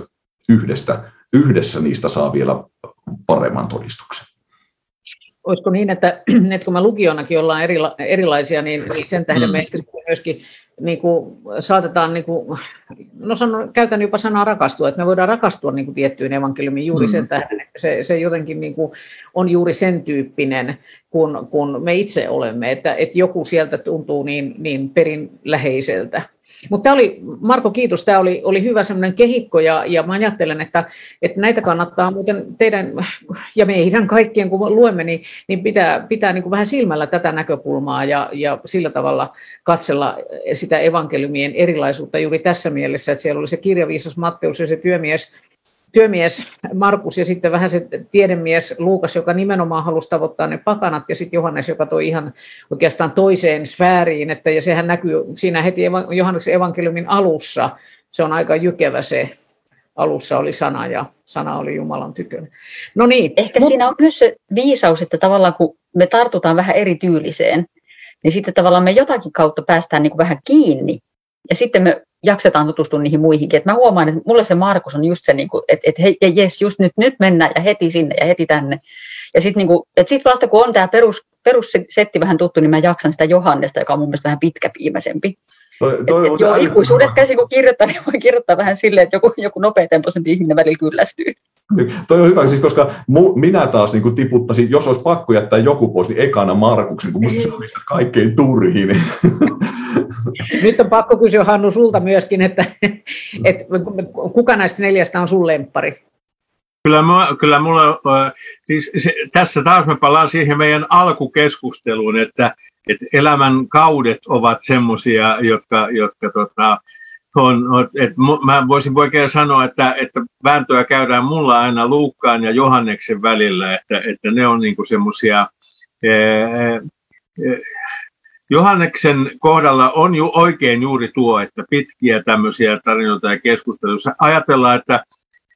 yhdestä yhdessä niistä saa vielä paremman todistuksen. Olisiko niin, että, että kun me lukionakin ollaan erila, erilaisia, niin, niin sen tähden mm. me myöskin niin kuin, saatetaan, niin kuin, no sanon, käytän jopa sanaa rakastua, että me voidaan rakastua niin kuin, tiettyyn evankeliumiin juuri mm. sen tähden, että se, se jotenkin niin kuin, on juuri sen tyyppinen, kun, kun me itse olemme, että, että joku sieltä tuntuu niin, niin perinläheiseltä. Mutta tämä oli, Marko kiitos, tämä oli, oli hyvä semmoinen kehikko ja, ja mä ajattelen, että, että näitä kannattaa muuten teidän ja meidän kaikkien, kun luemme, niin, niin pitää, pitää niin kuin vähän silmällä tätä näkökulmaa ja, ja sillä tavalla katsella sitä evankeliumien erilaisuutta juuri tässä mielessä, että siellä oli se kirjaviisas Matteus ja se työmies työmies Markus ja sitten vähän se tiedemies Luukas, joka nimenomaan halusi tavoittaa ne pakanat, ja sitten Johannes, joka toi ihan oikeastaan toiseen sfääriin, että ja sehän näkyy siinä heti Johanneksen evankeliumin alussa, se on aika jykevä se alussa oli sana ja sana oli Jumalan tykön. No niin. Ehkä mut... siinä on myös se viisaus, että tavallaan kun me tartutaan vähän erityyliseen, niin sitten tavallaan me jotakin kautta päästään niin kuin vähän kiinni. Ja sitten me jaksetaan tutustua niihin muihinkin. Et mä huomaan, että mulle se Markus on just se, niin että, että hei, jes, just nyt, nyt mennään ja heti sinne ja heti tänne. Ja sitten niin sit vasta kun on tämä perus, perussetti vähän tuttu, niin mä jaksan sitä Johannesta, joka on mun mielestä vähän pitkäpiimäisempi. Toi, toi, et, et joo, ikuisuudesta käsin kun kirjoittaa, niin voi kirjoittaa vähän silleen, että joku, joku nopeatempoisempi ihminen välillä kyllästyy. Toi on hyvä, siis koska mu, minä taas niin kuin tiputtaisin, jos olisi pakko jättää joku pois, niin ekana Markuksen, kun musta se olisi kaikkein turhin. Nyt on pakko kysyä Hannu sulta myöskin, että, että kuka näistä neljästä on sun lemppari? Kyllä, mä, kyllä mulla, siis se, tässä taas mä palaan siihen meidän alkukeskusteluun, että, että elämän kaudet ovat semmoisia, jotka, jotka tota, on, että mä voisin oikein sanoa, että, että vääntöä käydään mulla aina Luukkaan ja Johanneksen välillä, että, että ne on niinku semmoisia Johanneksen kohdalla on ju oikein juuri tuo, että pitkiä tämmöisiä tarinoita ja keskusteluja. Ajatellaan, että,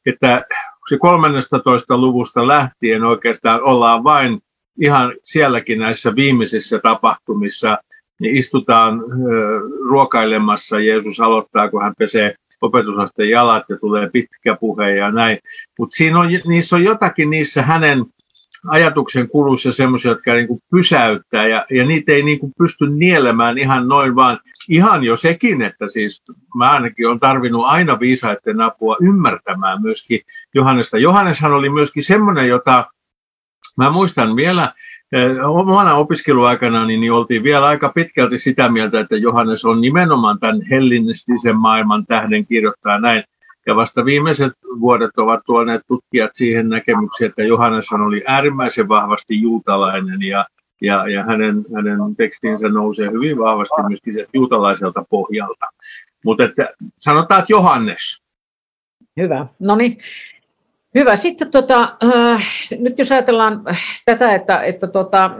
että se 13. luvusta lähtien oikeastaan ollaan vain ihan sielläkin näissä viimeisissä tapahtumissa, niin istutaan ruokailemassa. Jeesus aloittaa, kun hän pesee opetusasteen jalat ja tulee pitkä puhe ja näin. Mutta niissä on jotakin niissä hänen ajatuksen kulussa semmoisia, jotka niin kuin pysäyttää ja, ja niitä ei niin kuin pysty nielemään ihan noin vaan. Ihan jo sekin, että siis mä ainakin olen tarvinnut aina viisaiden apua ymmärtämään myöskin Johannesta. Johanneshan oli myöskin semmoinen, jota mä muistan vielä, omana opiskeluaikana niin oltiin vielä aika pitkälti sitä mieltä, että Johannes on nimenomaan tämän hellinistisen maailman tähden kirjoittaa näin. Ja vasta viimeiset vuodet ovat tuoneet tutkijat siihen näkemykseen, että Johannes oli äärimmäisen vahvasti juutalainen ja, ja, ja hänen, hänen tekstinsä nousee hyvin vahvasti myöskin juutalaiselta pohjalta. Mutta sanotaan, että Johannes. Hyvä. No niin, Hyvä. Sitten tota, äh, nyt jos ajatellaan tätä, että, että tota,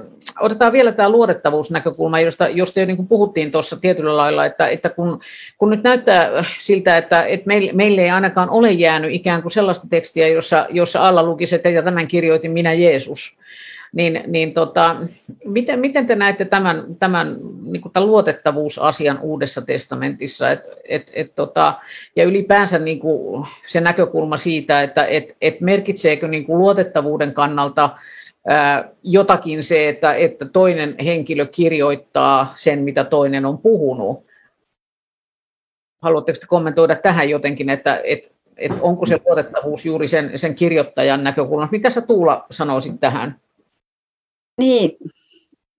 otetaan vielä tämä luotettavuusnäkökulma, josta, josta jo niin kuin puhuttiin tuossa tietyllä lailla, että, että kun, kun nyt näyttää siltä, että, että meille, meille ei ainakaan ole jäänyt ikään kuin sellaista tekstiä, jossa, jossa alla lukisi, että ja tämän kirjoitin minä Jeesus, niin, niin tota, miten, miten te näette tämän, tämän, niin kuin tämän luotettavuusasian Uudessa testamentissa? Et, et, et tota, ja ylipäänsä niin kuin se näkökulma siitä, että et, et merkitseekö niin kuin luotettavuuden kannalta jotakin se, että, että toinen henkilö kirjoittaa sen, mitä toinen on puhunut. Haluatteko te kommentoida tähän jotenkin, että et, et onko se luotettavuus juuri sen, sen kirjoittajan näkökulmasta? Mitä sä Tuula sanoisit tähän? Niin,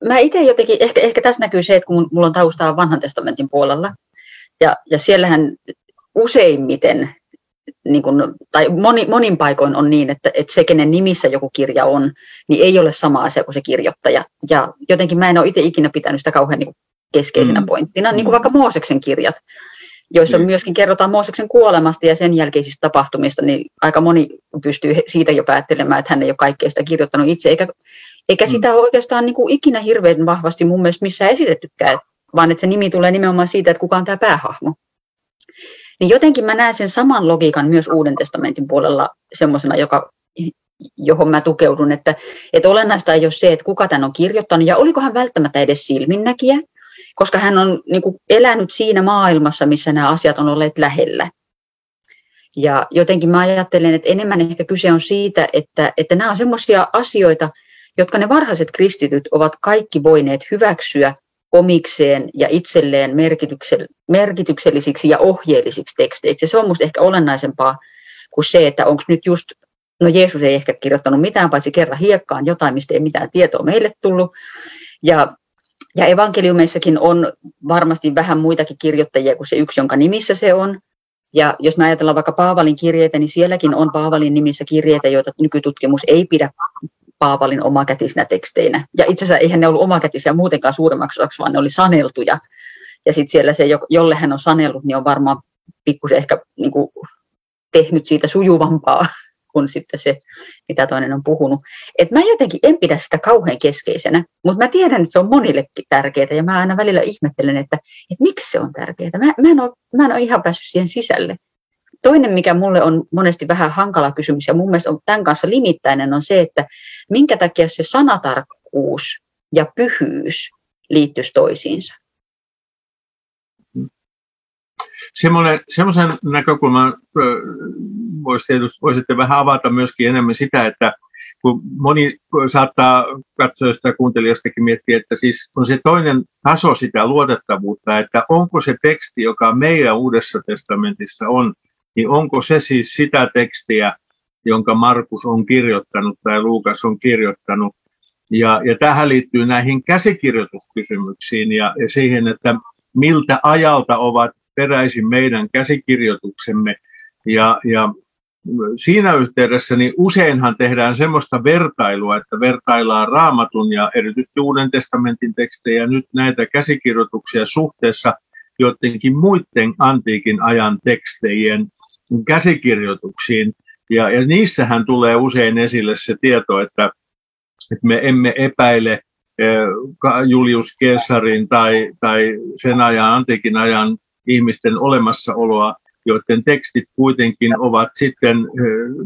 mä itse jotenkin, ehkä, ehkä tässä näkyy se, että kun mulla on taustaa vanhan testamentin puolella, ja, ja siellähän useimmiten, niin kun, tai moni, monin paikoin on niin, että, että se, kenen nimissä joku kirja on, niin ei ole sama asia kuin se kirjoittaja. Ja jotenkin mä en ole itse ikinä pitänyt sitä kauhean niin keskeisenä mm. pointtina, niin kuin vaikka Mooseksen kirjat, joissa mm. myöskin kerrotaan Mooseksen kuolemasta ja sen jälkeisistä tapahtumista, niin aika moni pystyy siitä jo päättelemään, että hän ei ole kaikkea sitä kirjoittanut itse, eikä, eikä mm. sitä ole oikeastaan niin kuin ikinä hirveän vahvasti mun mielestä missään esitettykään, vaan että se nimi tulee nimenomaan siitä, että kuka on tämä päähahmo. Niin jotenkin mä näen sen saman logiikan myös Uuden testamentin puolella semmoisena, joka, johon mä tukeudun, että, että olennaista ei ole se, että kuka tämän on kirjoittanut ja oliko hän välttämättä edes silminnäkijä, koska hän on niin kuin, elänyt siinä maailmassa, missä nämä asiat on olleet lähellä. Ja jotenkin mä ajattelen, että enemmän ehkä kyse on siitä, että, että nämä on semmoisia asioita, jotka ne varhaiset kristityt ovat kaikki voineet hyväksyä omikseen ja itselleen merkityksellisiksi ja ohjeellisiksi teksteiksi. Ja se on minusta ehkä olennaisempaa kuin se, että onko nyt just, no Jeesus ei ehkä kirjoittanut mitään, paitsi kerran hiekkaan jotain, mistä ei mitään tietoa meille tullut. Ja, ja evankeliumeissakin on varmasti vähän muitakin kirjoittajia kuin se yksi, jonka nimissä se on. Ja jos me ajatellaan vaikka Paavalin kirjeitä, niin sielläkin on Paavalin nimissä kirjeitä, joita nykytutkimus ei pidä Paavalin omakätisinä teksteinä. Ja itse asiassa eihän ne ollut omakätisiä muutenkaan suuremmaksi osaksi, vaan ne oli saneltuja. Ja sitten siellä se, jolle hän on sanellut, niin on varmaan pikkusen ehkä niin kuin, tehnyt siitä sujuvampaa kuin sitten se, mitä toinen on puhunut. Et mä jotenkin en pidä sitä kauhean keskeisenä, mutta mä tiedän, että se on monillekin tärkeää ja mä aina välillä ihmettelen, että, että miksi se on tärkeää. Mä, mä, en ole, mä en ole ihan päässyt siihen sisälle. Toinen, mikä mulle on monesti vähän hankala kysymys ja mun mielestä on tämän kanssa limittäinen, on se, että minkä takia se sanatarkkuus ja pyhyys liittyisi toisiinsa. Semmoinen, semmoisen näkökulman voisi tietysti, voisitte vähän avata myöskin enemmän sitä, että kun moni saattaa katsojasta ja kuuntelijastakin miettiä, että siis on se toinen taso sitä luotettavuutta, että onko se teksti, joka meidän Uudessa testamentissa on, niin onko se siis sitä tekstiä, jonka Markus on kirjoittanut tai Luukas on kirjoittanut. Ja, ja tähän liittyy näihin käsikirjoituskysymyksiin ja, ja siihen, että miltä ajalta ovat peräisin meidän käsikirjoituksemme. Ja, ja siinä yhteydessä niin useinhan tehdään semmoista vertailua, että vertaillaan raamatun ja erityisesti Uuden testamentin tekstejä nyt näitä käsikirjoituksia suhteessa jotenkin muiden antiikin ajan tekstejen käsikirjoituksiin. Ja, ja niissähän tulee usein esille se tieto, että, että me emme epäile Julius Caesarin tai, tai sen ajan, antiikin ajan ihmisten olemassaoloa, joiden tekstit kuitenkin ovat sitten,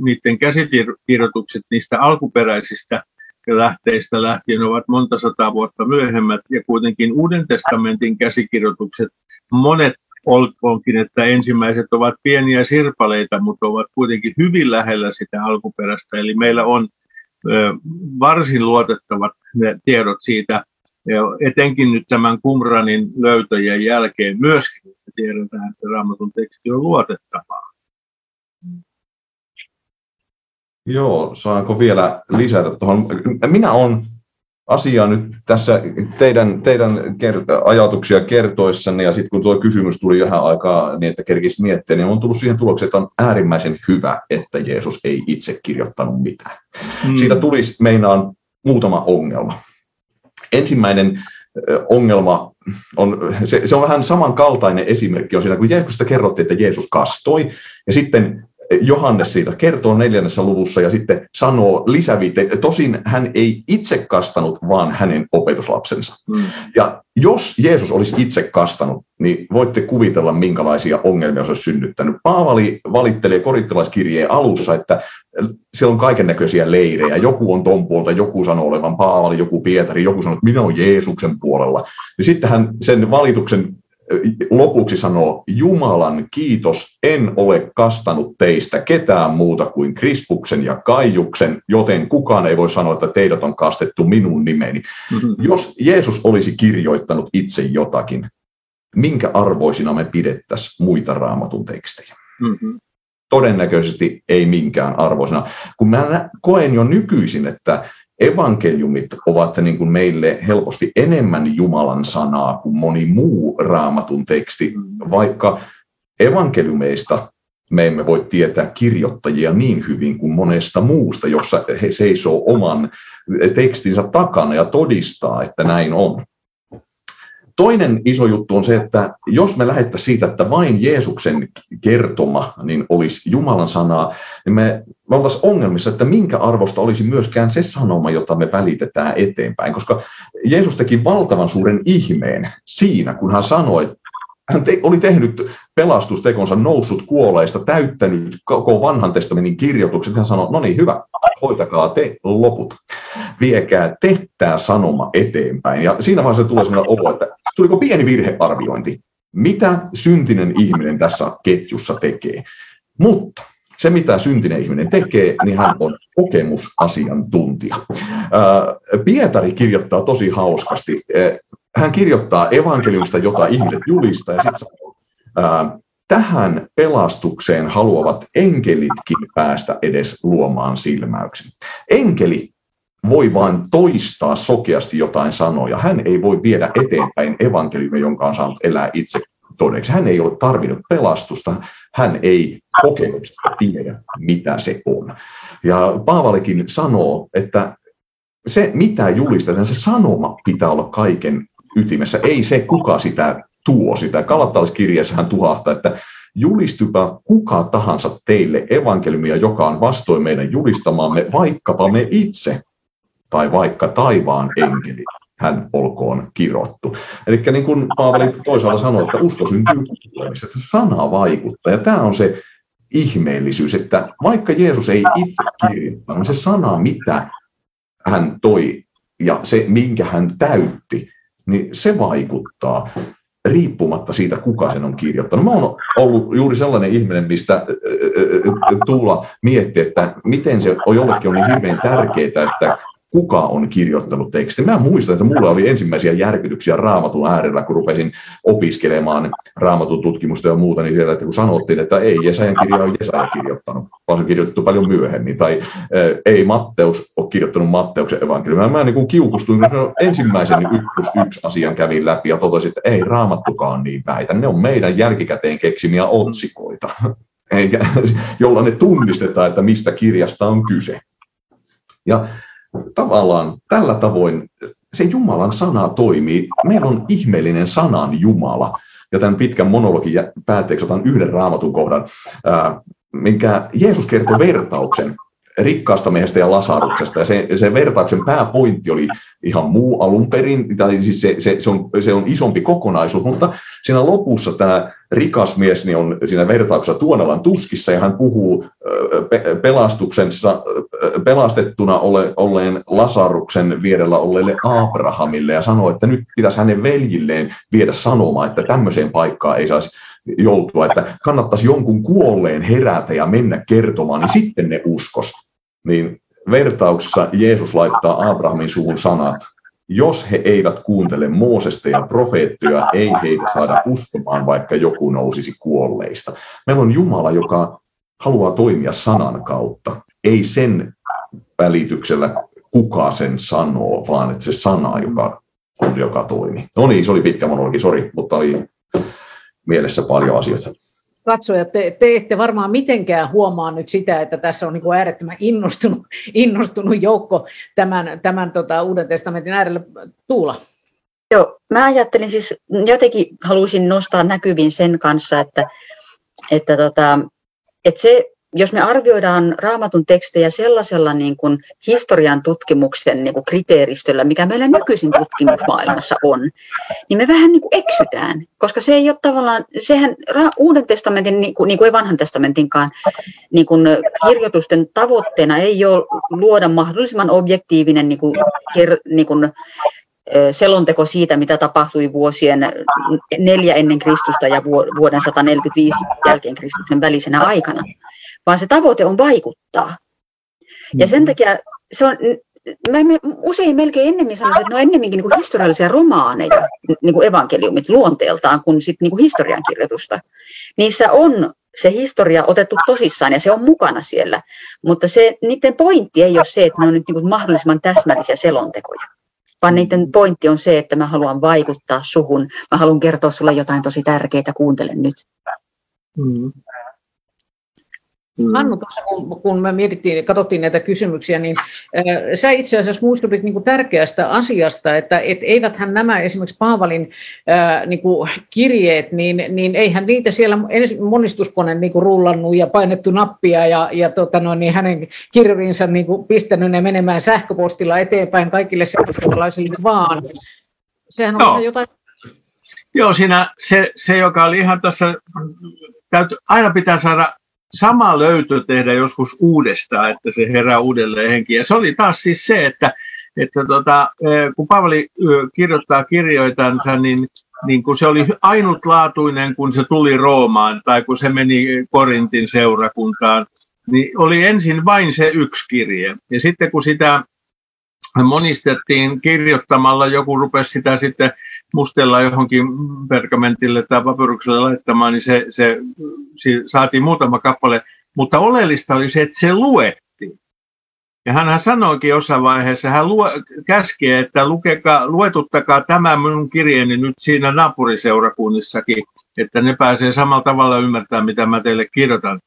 niiden käsikirjoitukset niistä alkuperäisistä lähteistä lähtien ovat monta sataa vuotta myöhemmät, ja kuitenkin Uuden testamentin käsikirjoitukset, monet olkoonkin, että ensimmäiset ovat pieniä sirpaleita, mutta ovat kuitenkin hyvin lähellä sitä alkuperäistä. Eli meillä on varsin luotettavat tiedot siitä, etenkin nyt tämän Qumranin löytöjen jälkeen myöskin tiedetään, että raamatun teksti on luotettavaa. Joo, saanko vielä lisätä tuohon? Minä olen asiaa nyt tässä teidän, teidän kert- ajatuksia kertoessanne, ja sitten kun tuo kysymys tuli ihan aikaa niin, että kerkisi miettiä, niin on tullut siihen tulokseen, että on äärimmäisen hyvä, että Jeesus ei itse kirjoittanut mitään. Mm. Siitä tulisi meinaan muutama ongelma. Ensimmäinen ongelma on, se, se on vähän samankaltainen esimerkki on siinä, kun Jeesusta kerrottiin, että Jeesus kastoi, ja sitten Johannes siitä kertoo neljännessä luvussa ja sitten sanoo lisävite, tosin hän ei itse kastanut, vaan hänen opetuslapsensa. Mm. Ja jos Jeesus olisi itse kastanut, niin voitte kuvitella, minkälaisia ongelmia se olisi synnyttänyt. Paavali valittelee korittalaiskirjeen alussa, että siellä on kaiken näköisiä leirejä. Joku on ton puolta, joku sanoo olevan Paavali, joku Pietari, joku sanoo, että minä olen Jeesuksen puolella. Ja sitten hän sen valituksen lopuksi sanoo, Jumalan kiitos, en ole kastanut teistä ketään muuta kuin Krispuksen ja Kaijuksen, joten kukaan ei voi sanoa, että teidät on kastettu minun nimeni. Mm-hmm. Jos Jeesus olisi kirjoittanut itse jotakin, minkä arvoisina me pidettäisiin muita raamatun tekstejä? Mm-hmm. Todennäköisesti ei minkään arvoisina. Kun mä koen jo nykyisin, että evankeliumit ovat niin kuin meille helposti enemmän Jumalan sanaa kuin moni muu raamatun teksti, vaikka evankeliumeista me emme voi tietää kirjoittajia niin hyvin kuin monesta muusta, jossa he seisoo oman tekstinsä takana ja todistaa, että näin on. Toinen iso juttu on se, että jos me lähettäisiin siitä, että vain Jeesuksen kertoma niin olisi Jumalan sanaa, niin me, me oltaisiin ongelmissa, että minkä arvosta olisi myöskään se sanoma, jota me välitetään eteenpäin. Koska Jeesus teki valtavan suuren ihmeen siinä, kun hän sanoi, hän te, oli tehnyt pelastustekonsa, noussut kuoleista, täyttänyt koko vanhan testamentin kirjoitukset. Hän sanoi, no niin, hyvä, hoitakaa te loput. Viekää te tämä sanoma eteenpäin. Ja siinä vaiheessa tulee sellainen olo, että tuliko pieni virhearviointi. Mitä syntinen ihminen tässä ketjussa tekee? Mutta se, mitä syntinen ihminen tekee, niin hän on kokemusasiantuntija. Pietari kirjoittaa tosi hauskasti hän kirjoittaa evankeliumista, jota ihmiset julistaa, ja sitten sanoo, tähän pelastukseen haluavat enkelitkin päästä edes luomaan silmäyksen. Enkeli voi vain toistaa sokeasti jotain sanoja. Hän ei voi viedä eteenpäin evankeliumia, jonka on saanut elää itse todeksi. Hän ei ole tarvinnut pelastusta, hän ei kokemuksesta tiedä, mitä se on. Ja Paavalikin sanoo, että se, mitä julistetaan, se sanoma pitää olla kaiken ytimessä, ei se, kuka sitä tuo sitä. Kalattaliskirjassa hän tuhahtaa, että julistupa kuka tahansa teille evankeliumia, joka on vastoin meidän julistamaamme, vaikkapa me itse, tai vaikka taivaan enkeli, hän olkoon kirottu. Eli niin kuin Paavali toisaalta sanoi, että usko syntyy kuulemisesta, sana vaikuttaa. Ja tämä on se ihmeellisyys, että vaikka Jeesus ei itse kirjoittanut, se sana, mitä hän toi ja se, minkä hän täytti, niin se vaikuttaa riippumatta siitä, kuka sen on kirjoittanut. Mä oon ollut juuri sellainen ihminen, mistä Tuula mietti, että miten se on jollekin on niin hirveän tärkeää, että kuka on kirjoittanut tekstin. Mä muistan, että mulla oli ensimmäisiä järkytyksiä raamatun äärellä, kun rupesin opiskelemaan raamatun tutkimusta ja muuta, niin siellä, että kun sanottiin, että ei Jesajan kirja on Jesaja kirjoittanut, vaan se on kirjoitettu paljon myöhemmin, tai ei Matteus ole kirjoittanut Matteuksen evankeliumia. Mä niin kiukustuin, kun se ensimmäisen yksi plus yksi asian kävin läpi ja totesin, että ei raamattukaan niin väitä, ne on meidän jälkikäteen keksimiä otsikoita, jolla ne tunnistetaan, että mistä kirjasta on kyse. Ja tavallaan tällä tavoin se Jumalan sana toimii. Meillä on ihmeellinen sanan Jumala. Ja tämän pitkän monologin päätteeksi otan yhden raamatun kohdan, minkä Jeesus kertoi vertauksen rikkaasta miehestä ja Lasaruksesta. Ja se, se vertauksen pääpointti oli ihan muu alun perin, tai siis se, se, se, on, se on isompi kokonaisuus, mutta siinä lopussa tämä rikas mies niin on siinä vertauksessa Tuonelan tuskissa, ja hän puhuu pelastuksensa, pelastettuna ole, olleen Lasaruksen vierellä olleelle Abrahamille, ja sanoo, että nyt pitäisi hänen veljilleen viedä sanomaan, että tämmöiseen paikkaan ei saisi joutua, että kannattaisi jonkun kuolleen herätä ja mennä kertomaan, niin sitten ne uskos. Niin vertauksessa Jeesus laittaa Abrahamin suvun sanat, jos he eivät kuuntele Moosesta ja profeettoja, ei heitä saada uskomaan, vaikka joku nousisi kuolleista. Meillä on Jumala, joka haluaa toimia sanan kautta, ei sen välityksellä, kuka sen sanoo, vaan että se sana, joka joka toimii. No niin, se oli pitkä monologi, sori, mutta oli mielessä paljon asioita katsojat, te, te ette varmaan mitenkään huomaa nyt sitä, että tässä on niin kuin äärettömän innostunut, innostunut joukko tämän, tämän tota, Uuden testamentin äärellä. Tuula. Joo, mä ajattelin siis, jotenkin halusin nostaa näkyviin sen kanssa, että, että, tota, että se jos me arvioidaan raamatun tekstejä sellaisella niin kuin historian tutkimuksen niin kuin kriteeristöllä, mikä meillä nykyisin tutkimusmaailmassa on, niin me vähän niin kuin eksytään, koska se ei ole tavallaan, sehän Uuden testamentin, niin kuin, niin kuin ei vanhan testamentinkaan, niin kuin kirjoitusten tavoitteena ei ole luoda mahdollisimman objektiivinen niin kuin, niin kuin, selonteko siitä, mitä tapahtui vuosien neljä ennen Kristusta ja vuoden 145 jälkeen Kristuksen välisenä aikana vaan se tavoite on vaikuttaa. Ja sen mm-hmm. takia se on, mä usein melkein ennemmin sanoisin, että ne on ennemminkin niin kuin historiallisia romaaneja, niin kuin evankeliumit luonteeltaan, kuin sit niin kuin historiankirjoitusta. Niissä on se historia otettu tosissaan ja se on mukana siellä, mutta se, niiden pointti ei ole se, että ne on nyt niin kuin mahdollisimman täsmällisiä selontekoja, vaan niiden pointti on se, että mä haluan vaikuttaa suhun, mä haluan kertoa sulle jotain tosi tärkeää, kuuntele nyt. Mm. Mm. Hannu, tuossa kun, kun me mietittiin, katsottiin näitä kysymyksiä, niin äh, sä itse asiassa muistutit niin kuin tärkeästä asiasta, että et eiväthän nämä esimerkiksi Paavalin äh, niin kuin kirjeet, niin, niin eihän niitä siellä monistuskone niin kuin rullannut ja painettu nappia ja, ja tota no, niin hänen kirjorinsa niin kuin pistänyt ne menemään sähköpostilla eteenpäin kaikille seuraavaisille vaan. Sehän on Joo. jotain Joo, siinä se, se, joka oli ihan tässä, täytyy, aina pitää saada sama löytö tehdä joskus uudestaan, että se herää uudelleen henki. Ja se oli taas siis se, että, että tota, kun Paavali kirjoittaa kirjoitansa, niin, niin kun se oli ainutlaatuinen, kun se tuli Roomaan tai kun se meni Korintin seurakuntaan, niin oli ensin vain se yksi kirje. Ja sitten kun sitä monistettiin kirjoittamalla, joku rupesi sitä sitten mustella johonkin pergamentille tai papyrukselle laittamaan, niin se, se, se saatiin muutama kappale. Mutta oleellista oli se, että se luettiin. Ja hän sanoikin jossain vaiheessa, hän lue, käskee, että lukekaa, luetuttakaa tämä minun kirjeeni nyt siinä naapuriseurakunnissakin, että ne pääsee samalla tavalla ymmärtämään, mitä mä teille kirjoitan.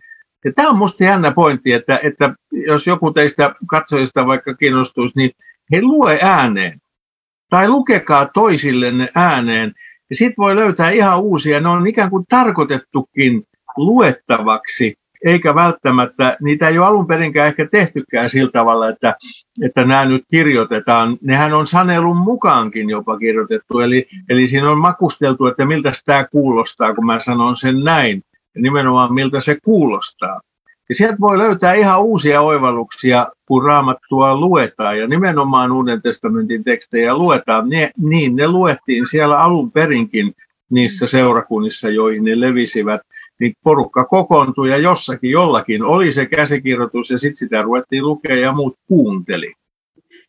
Ja tämä on minusta jännä pointti, että, että jos joku teistä katsojista vaikka kiinnostuisi, niin he lue ääneen tai lukekaa toisillenne ääneen. Ja sitten voi löytää ihan uusia, ne on ikään kuin tarkoitettukin luettavaksi, eikä välttämättä, niitä ei ole alun perinkään ehkä tehtykään sillä tavalla, että, että nämä nyt kirjoitetaan. Nehän on sanelun mukaankin jopa kirjoitettu, eli, eli siinä on makusteltu, että miltä tämä kuulostaa, kun mä sanon sen näin, ja nimenomaan miltä se kuulostaa. Ja sieltä voi löytää ihan uusia oivalluksia, kun raamattua luetaan, ja nimenomaan Uuden testamentin tekstejä luetaan. Ne, niin, ne luettiin siellä alun perinkin niissä seurakunnissa, joihin ne levisivät. Niin porukka kokoontui ja jossakin jollakin oli se käsikirjoitus ja sitten sitä ruvettiin lukea ja muut kuunteli.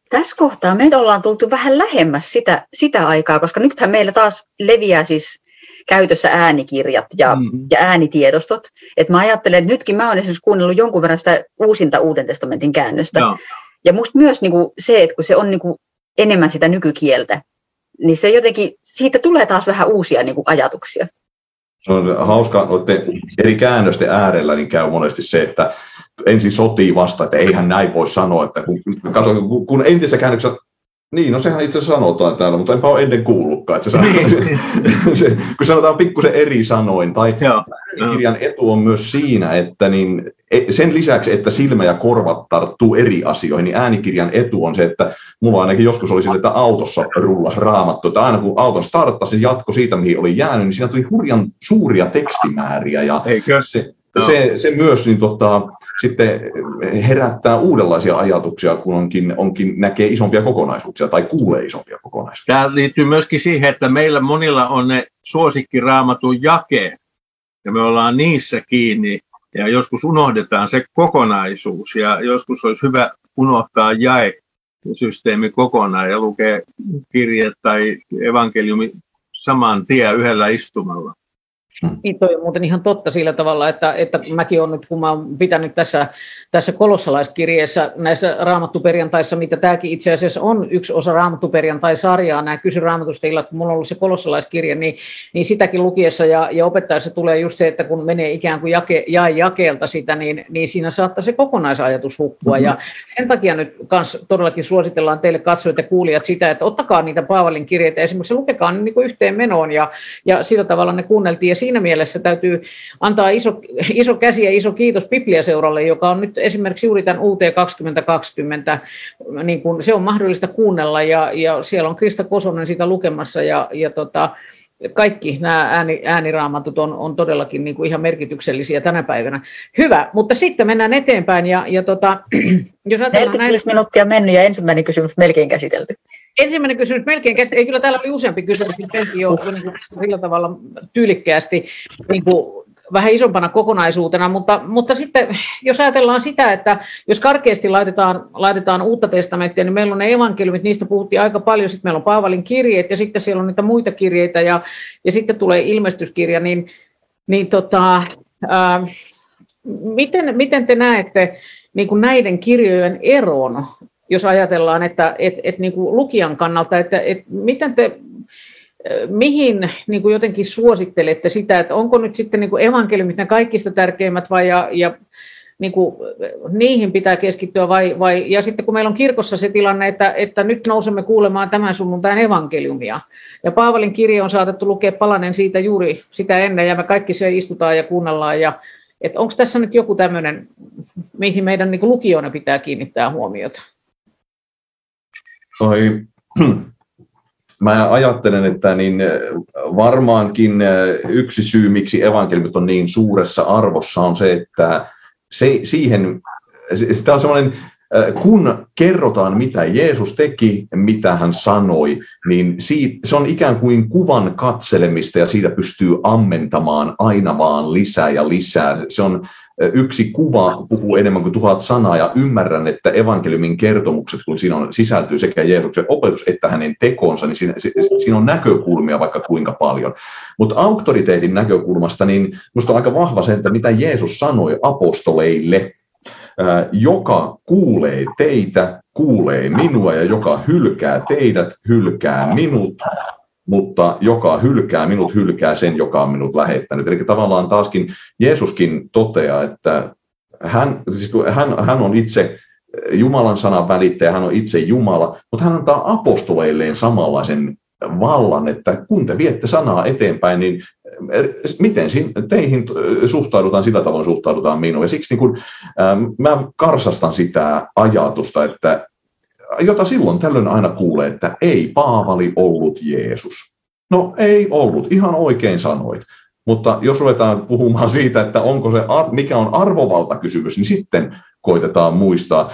Tässä kohtaa me ollaan tultu vähän lähemmäs sitä, sitä aikaa, koska nythän meillä taas leviää siis käytössä äänikirjat ja, mm-hmm. ja äänitiedostot. Et mä ajattelen, että nytkin mä olen esimerkiksi kuunnellut jonkun verran sitä uusinta Uuden testamentin käännöstä. No. Ja musta myös niin kuin se, että kun se on niin kuin enemmän sitä nykykieltä, niin se jotenkin, siitä tulee taas vähän uusia niin kuin ajatuksia. Se on hauska, että eri käännösten äärellä niin käy monesti se, että ensin sotii vasta, että eihän näin voi sanoa, että kun, kun, kun entisessä käännöksessä niin, no sehän itse asiassa sanotaan täällä, mutta enpä ole ennen kuullutkaan, että se, niin. se, kun sanotaan pikkusen eri sanoin, tai Joo. kirjan etu on myös siinä, että niin, e, sen lisäksi, että silmä ja korvat tarttuu eri asioihin, niin äänikirjan etu on se, että mulla ainakin joskus oli sille, että autossa rullas raamattu, että aina kun auton starttasi, jatko siitä, mihin oli jäänyt, niin siinä tuli hurjan suuria tekstimääriä, ja Eikö? se, se, se myös niin tota, sitten herättää uudenlaisia ajatuksia, kun onkin, onkin näkee isompia kokonaisuuksia tai kuulee isompia kokonaisuuksia. Tämä liittyy myöskin siihen, että meillä monilla on ne suosikkiraamatun jakeet, ja me ollaan niissä kiinni, ja joskus unohdetaan se kokonaisuus, ja joskus olisi hyvä unohtaa jae systeemi kokonaan ja lukee kirje tai evankeliumi saman tien yhdellä istumalla. Hmm. Niin toi on muuten ihan totta sillä tavalla, että, että mäkin olen nyt, kun mä olen pitänyt tässä, tässä kolossalaiskirjeessä näissä raamattuperjantaissa, mitä tämäkin itse asiassa on yksi osa raamattuperjantai-sarjaa, nämä kysy raamatusta illat, kun mulla on ollut se kolossalaiskirje, niin, niin sitäkin lukiessa ja, ja opettaessa tulee just se, että kun menee ikään kuin jake, jae jakeelta sitä, niin, niin siinä saattaa se kokonaisajatus hukkua. Mm-hmm. Ja sen takia nyt kans todellakin suositellaan teille katsojat ja kuulijat sitä, että ottakaa niitä Paavalin kirjeitä esimerkiksi lukekaa ne niin kuin yhteen menoon ja, ja sillä tavalla ne kuunneltiin. Ja siinä mielessä täytyy antaa iso, iso käsi ja iso kiitos Bibliaseuralle, joka on nyt esimerkiksi juuri tämän UT 2020, niin kuin se on mahdollista kuunnella ja, ja siellä on Krista Kosonen sitä lukemassa ja, ja tota, kaikki nämä ääni, ääniraamatut on, on todellakin niin kuin ihan merkityksellisiä tänä päivänä. Hyvä, mutta sitten mennään eteenpäin. Ja, ja tota, jos 45 näin... minuuttia mennyt ja ensimmäinen kysymys melkein käsitelty. Ensimmäinen kysymys melkein käsitelty. Ei, kyllä täällä oli useampi kysymys, mutta jo niin kuin sillä tavalla tyylikkäästi niin kuin vähän isompana kokonaisuutena, mutta, mutta sitten jos ajatellaan sitä, että jos karkeasti laitetaan, laitetaan uutta testamenttia, niin meillä on ne evankeliumit, niistä puhuttiin aika paljon, sitten meillä on Paavalin kirjeet ja sitten siellä on niitä muita kirjeitä ja, ja sitten tulee ilmestyskirja, niin, niin tota, ää, miten, miten te näette niin kuin näiden kirjojen eron, jos ajatellaan, että et, et niin kuin lukijan kannalta, että et miten te mihin niin kuin jotenkin suosittelette sitä, että onko nyt sitten niin kuin evankeliumit ne kaikista tärkeimmät vai ja, ja niin kuin, niihin pitää keskittyä vai, vai, ja sitten kun meillä on kirkossa se tilanne, että, että nyt nousemme kuulemaan tämän sunnuntain evankeliumia. Ja Paavalin kirje on saatettu lukea palanen siitä juuri sitä ennen ja me kaikki se istutaan ja kuunnellaan ja että onko tässä nyt joku tämmöinen, mihin meidän niin lukijoina pitää kiinnittää huomiota? Oi, Mä ajattelen, että niin äh, varmaankin äh, yksi syy, miksi evankeliumit on niin suuressa arvossa, on se, että se, siihen, tämä on semmoinen, äh, kun kerrotaan, mitä Jeesus teki, mitä hän sanoi, niin siitä, se on ikään kuin kuvan katselemista ja siitä pystyy ammentamaan aina vaan lisää ja lisää. Se on yksi kuva puhuu enemmän kuin tuhat sanaa ja ymmärrän, että evankeliumin kertomukset, kun siinä on, sisältyy sekä Jeesuksen opetus että hänen tekonsa, niin siinä, siinä on näkökulmia vaikka kuinka paljon. Mutta auktoriteetin näkökulmasta, niin minusta on aika vahva se, että mitä Jeesus sanoi apostoleille, joka kuulee teitä, kuulee minua ja joka hylkää teidät, hylkää minut mutta joka hylkää minut, hylkää sen, joka on minut lähettänyt. Eli tavallaan taaskin Jeesuskin toteaa, että hän, siis hän, hän on itse Jumalan sanan välittäjä, hän on itse Jumala, mutta hän antaa apostoleilleen samanlaisen vallan, että kun te viette sanaa eteenpäin, niin miten teihin suhtaudutaan, sillä tavoin suhtaudutaan minuun. Ja siksi niin kun, ähm, mä karsastan sitä ajatusta, että jota silloin tällöin aina kuulee, että ei Paavali ollut Jeesus. No ei ollut, ihan oikein sanoit. Mutta jos ruvetaan puhumaan siitä, että onko se, mikä on arvovaltakysymys, niin sitten koitetaan muistaa.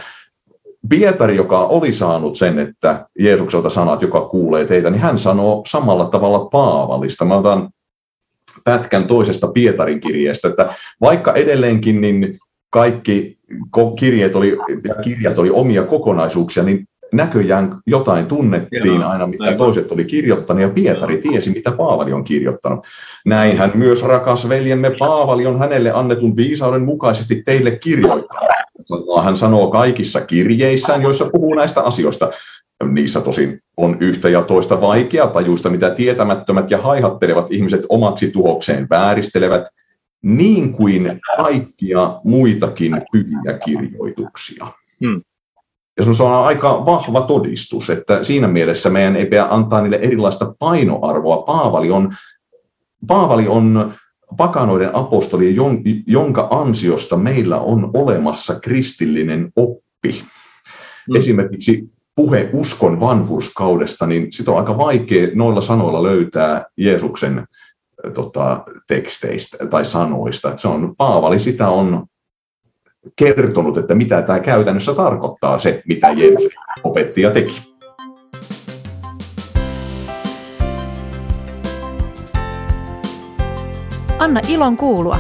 Pietari, joka oli saanut sen, että Jeesukselta sanat, joka kuulee teitä, niin hän sanoo samalla tavalla Paavalista. Mä otan pätkän toisesta Pietarin kirjeestä, että vaikka edelleenkin niin kaikki kirjeet oli, ja kirjat oli omia kokonaisuuksia, niin näköjään jotain tunnettiin Joo, aina, mitä aivan. toiset oli kirjoittanut, ja Pietari tiesi, mitä Paavali on kirjoittanut. Näinhän myös rakas veljemme Paavali on hänelle annetun viisauden mukaisesti teille kirjoittanut. Hän sanoo kaikissa kirjeissään, joissa puhuu näistä asioista. Niissä tosin on yhtä ja toista vaikea tajuista, mitä tietämättömät ja haihattelevat ihmiset omaksi tuhokseen vääristelevät, niin kuin kaikkia muitakin pyhiä kirjoituksia. Hmm. Ja se on aika vahva todistus, että siinä mielessä meidän ei pidä antaa niille erilaista painoarvoa. Paavali on, Paavali on pakanoiden apostoli, jonka ansiosta meillä on olemassa kristillinen oppi. Hmm. Esimerkiksi puhe uskon vanhurskaudesta, niin sitä on aika vaikea noilla sanoilla löytää Jeesuksen tota, teksteistä tai sanoista. Että se on, Paavali sitä on kertonut, että mitä tämä käytännössä tarkoittaa se, mitä Jeesus opetti ja teki. Anna ilon kuulua.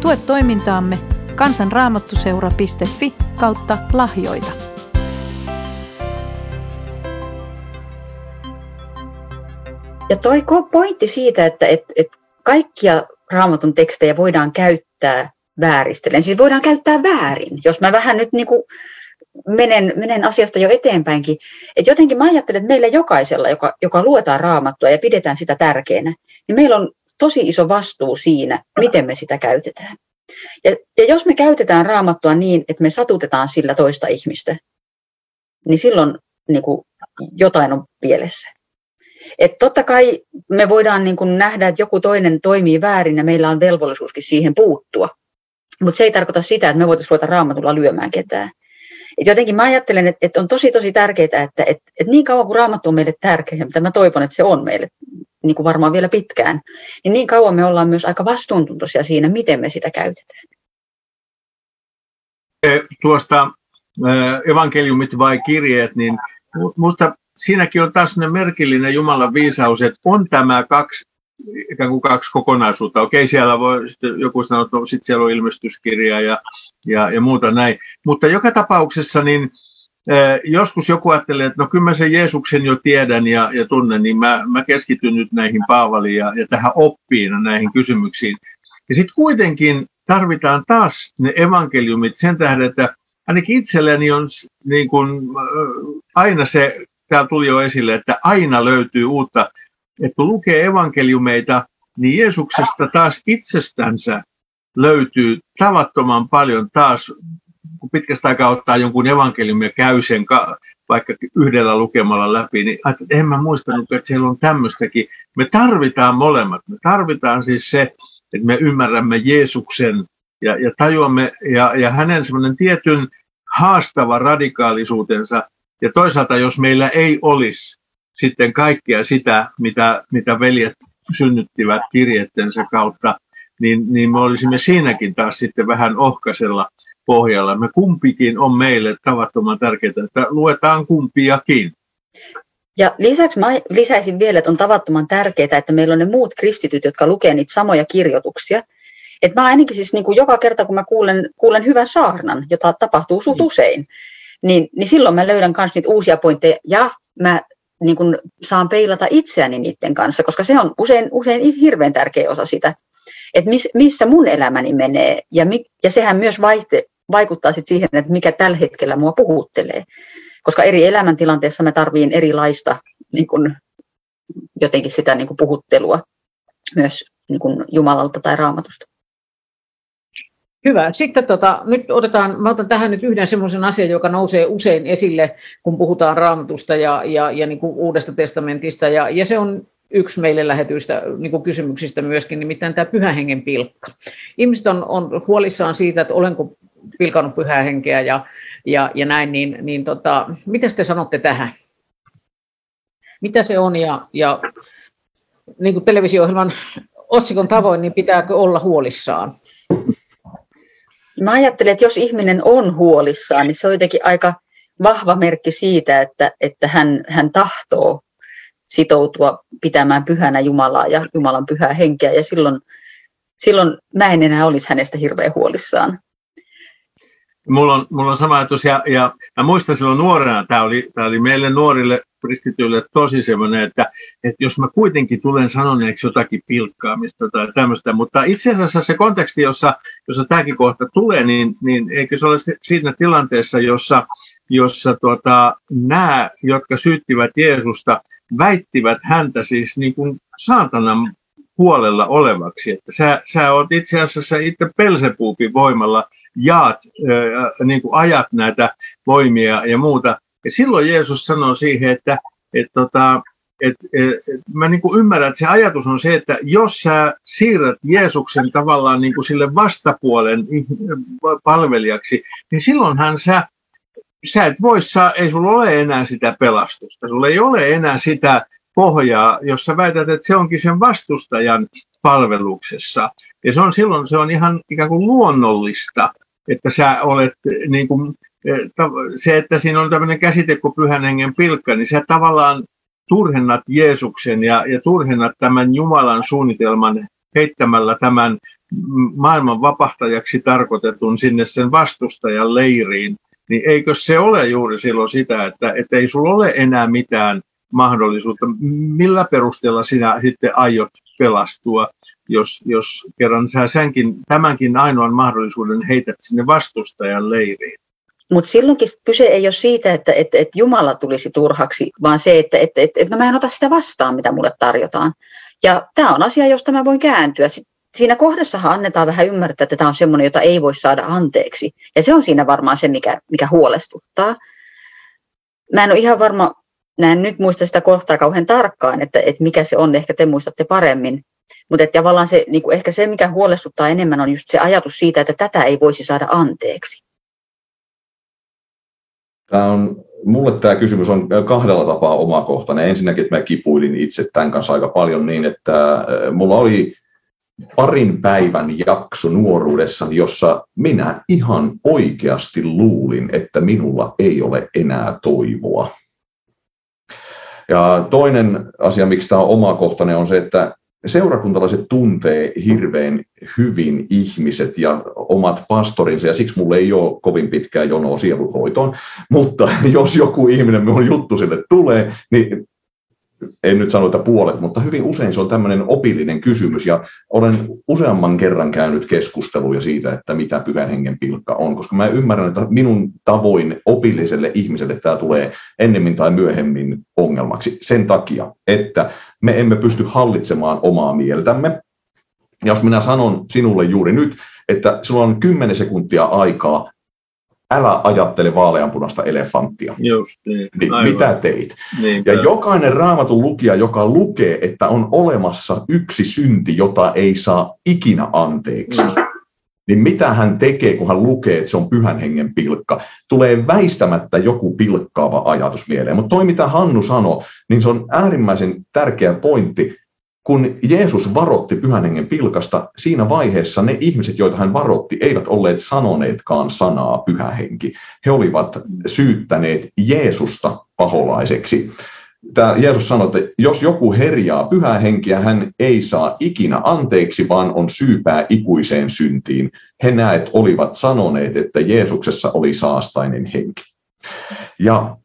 Tue toimintaamme kansanraamattuseura.fi kautta lahjoita. Ja toi pointti siitä, että että, että kaikkia raamatun tekstejä voidaan käyttää vääristellen. Siis voidaan käyttää väärin, jos mä vähän nyt niin kuin menen, menen asiasta jo eteenpäinkin. Et jotenkin mä ajattelen, että meillä jokaisella, joka, joka luetaan raamattua ja pidetään sitä tärkeänä, niin meillä on tosi iso vastuu siinä, miten me sitä käytetään. Ja, ja jos me käytetään raamattua niin, että me satutetaan sillä toista ihmistä, niin silloin niin kuin, jotain on pielessä. Et totta kai me voidaan niin kuin nähdä, että joku toinen toimii väärin ja meillä on velvollisuuskin siihen puuttua. Mutta se ei tarkoita sitä, että me voitaisiin ruveta raamatulla lyömään ketään. Et jotenkin mä ajattelen, että, että on tosi tosi tärkeää, että, että, että niin kauan kuin raamattu on meille tärkeä, mitä mä toivon, että se on meille niin kuin varmaan vielä pitkään, niin niin kauan me ollaan myös aika vastuuntuntoisia siinä, miten me sitä käytetään. Tuosta evankeliumit vai kirjeet, niin minusta siinäkin on taas merkillinen Jumalan viisaus, että on tämä kaksi ikään kuin kaksi kokonaisuutta. Okei, siellä voi sitten joku sanoa, että no, sitten siellä on ilmestyskirja ja, ja, ja muuta näin. Mutta joka tapauksessa niin eh, joskus joku ajattelee, että no kyllä mä sen Jeesuksen jo tiedän ja, ja tunnen, niin mä, mä keskityn nyt näihin Paavaliin ja, ja tähän oppiin ja näihin kysymyksiin. Ja sitten kuitenkin tarvitaan taas ne evankeliumit sen tähden, että ainakin itselleni on niin kuin, aina se, tämä tuli jo esille, että aina löytyy uutta että kun lukee evankeliumeita, niin Jeesuksesta taas itsestänsä löytyy tavattoman paljon taas, kun pitkästä aikaa ottaa jonkun evankeliumin ja käy sen vaikka yhdellä lukemalla läpi, niin että en mä muistanut, että siellä on tämmöistäkin. Me tarvitaan molemmat. Me tarvitaan siis se, että me ymmärrämme Jeesuksen ja, ja tajuamme ja, ja hänen semmoinen tietyn haastava radikaalisuutensa. Ja toisaalta, jos meillä ei olisi sitten kaikkea sitä, mitä, mitä veljet synnyttivät kirjettensä kautta, niin, niin me olisimme siinäkin taas sitten vähän ohkaisella pohjalla. Me kumpikin on meille tavattoman tärkeää, että luetaan kumpiakin. Ja lisäksi mä lisäisin vielä, että on tavattoman tärkeää, että meillä on ne muut kristityt, jotka lukevat niitä samoja kirjoituksia. Että mä ainakin siis niin kuin joka kerta, kun mä kuulen, kuulen hyvän saarnan, jota tapahtuu suht mm. usein, niin, niin silloin mä löydän myös niitä uusia pointteja ja mä niin kuin saan peilata itseäni niiden kanssa, koska se on usein, usein hirveän tärkeä osa sitä, että miss, missä mun elämäni menee. Ja, mi, ja sehän myös vaihte, vaikuttaa sit siihen, että mikä tällä hetkellä mua puhuttelee. Koska eri elämäntilanteissa mä tarviin erilaista niin kuin, jotenkin sitä niin kuin puhuttelua myös niin kuin Jumalalta tai Raamatusta. Hyvä. Sitten tota, nyt otetaan, mä otan tähän nyt yhden semmoisen asian, joka nousee usein esille, kun puhutaan raamatusta ja, ja, ja niin kuin uudesta testamentista, ja, ja se on yksi meille lähetyistä niin kysymyksistä myöskin, nimittäin tämä pyhän hengen pilkka. Ihmiset on, on huolissaan siitä, että olenko pilkannut pyhää henkeä ja, ja, ja näin, niin, niin tota, mitä te sanotte tähän? Mitä se on ja, ja niin kuin televisio-ohjelman otsikon tavoin, niin pitääkö olla huolissaan? Mä ajattelen, että jos ihminen on huolissaan, niin se on jotenkin aika vahva merkki siitä, että, että hän, hän tahtoo sitoutua pitämään pyhänä Jumalaa ja Jumalan pyhää henkeä. Ja silloin, silloin mä en enää olisi hänestä hirveän huolissaan. Mulla on, mulla on sama ajatus ja, ja mä muistan silloin nuorena, tämä oli, oli meille nuorille kristityille tosi semmoinen, että, että jos mä kuitenkin tulen sanoneeksi jotakin pilkkaamista tai tämmöistä, mutta itse asiassa se konteksti, jossa, jossa tämäkin kohta tulee, niin, niin eikö se ole siinä tilanteessa, jossa, jossa tuota, nämä, jotka syyttivät Jeesusta, väittivät häntä siis niin kuin saatanan puolella olevaksi, että sä, sä oot itse asiassa itse Pelsepuupin voimalla jaat, äh, niin kuin ajat näitä voimia ja muuta. Ja silloin Jeesus sanoi siihen, että et, tota, et, et, mä niin kuin ymmärrän, että se ajatus on se, että jos sä siirrät Jeesuksen tavallaan niin kuin sille vastapuolen palvelijaksi, niin silloinhan sä, sä et voi saa, ei sulla ole enää sitä pelastusta, sulla ei ole enää sitä pohjaa, jos sä väität, että se onkin sen vastustajan palveluksessa. Ja se on silloin se on ihan ikään kuin luonnollista, että sä olet niin kuin se, että siinä on tämmöinen käsite kuin pyhän hengen pilkka, niin sä tavallaan turhennat Jeesuksen ja, ja turhennat tämän Jumalan suunnitelman heittämällä tämän maailman vapahtajaksi tarkoitetun sinne sen vastustajan leiriin, niin eikö se ole juuri silloin sitä, että, että ei sulla ole enää mitään mahdollisuutta. Millä perusteella sinä sitten aiot pelastua, jos, jos kerran sä senkin, tämänkin ainoan mahdollisuuden heität sinne vastustajan leiriin? Mutta silloinkin kyse ei ole siitä, että, että, että Jumala tulisi turhaksi, vaan se, että, että, että, että mä en ota sitä vastaan, mitä mulle tarjotaan. Ja tämä on asia, josta mä voin kääntyä. Siinä kohdassahan annetaan vähän ymmärtää, että tämä on semmoinen, jota ei voi saada anteeksi. Ja se on siinä varmaan se, mikä, mikä huolestuttaa. Mä en ole ihan varma, näen nyt muista sitä kohtaa kauhean tarkkaan, että, että mikä se on, ehkä te muistatte paremmin. Mutta tavallaan se, niin ehkä se, mikä huolestuttaa enemmän, on just se ajatus siitä, että tätä ei voisi saada anteeksi. Tämä on, mulle tämä kysymys on kahdella tapaa omakohtainen. Ensinnäkin, että mä kipuilin itse tämän kanssa aika paljon niin, että mulla oli parin päivän jakso nuoruudessani, jossa minä ihan oikeasti luulin, että minulla ei ole enää toivoa. Ja toinen asia, miksi tämä on omakohtainen, on se, että seurakuntalaiset tuntee hirveän hyvin ihmiset ja omat pastorinsa, ja siksi mulle ei ole kovin pitkää jonoa sieluhoitoon, mutta jos joku ihminen minun juttu sille tulee, niin en nyt sano, että puolet, mutta hyvin usein se on tämmöinen opillinen kysymys, ja olen useamman kerran käynyt keskusteluja siitä, että mitä pyhän hengen pilkka on, koska mä ymmärrän, että minun tavoin opilliselle ihmiselle tämä tulee ennemmin tai myöhemmin ongelmaksi sen takia, että me emme pysty hallitsemaan omaa mieltämme. Ja jos minä sanon sinulle juuri nyt, että sinulla on 10 sekuntia aikaa älä ajattele vaaleanpunasta elefanttia. Just niin. niin mitä teit? Niinpä. Ja jokainen raamatun lukija, joka lukee, että on olemassa yksi synti, jota ei saa ikinä anteeksi, mm. niin mitä hän tekee, kun hän lukee, että se on pyhän hengen pilkka? Tulee väistämättä joku pilkkaava ajatus mieleen. Mutta toi, mitä Hannu sanoi, niin se on äärimmäisen tärkeä pointti, kun Jeesus varotti pyhän hengen pilkasta, siinä vaiheessa ne ihmiset, joita hän varotti, eivät olleet sanoneetkaan sanaa pyhä henki. He olivat syyttäneet Jeesusta paholaiseksi. Tämä Jeesus sanoi, että jos joku herjaa pyhää henkiä, hän ei saa ikinä anteeksi, vaan on syypää ikuiseen syntiin. He näet olivat sanoneet, että Jeesuksessa oli saastainen henki. Ja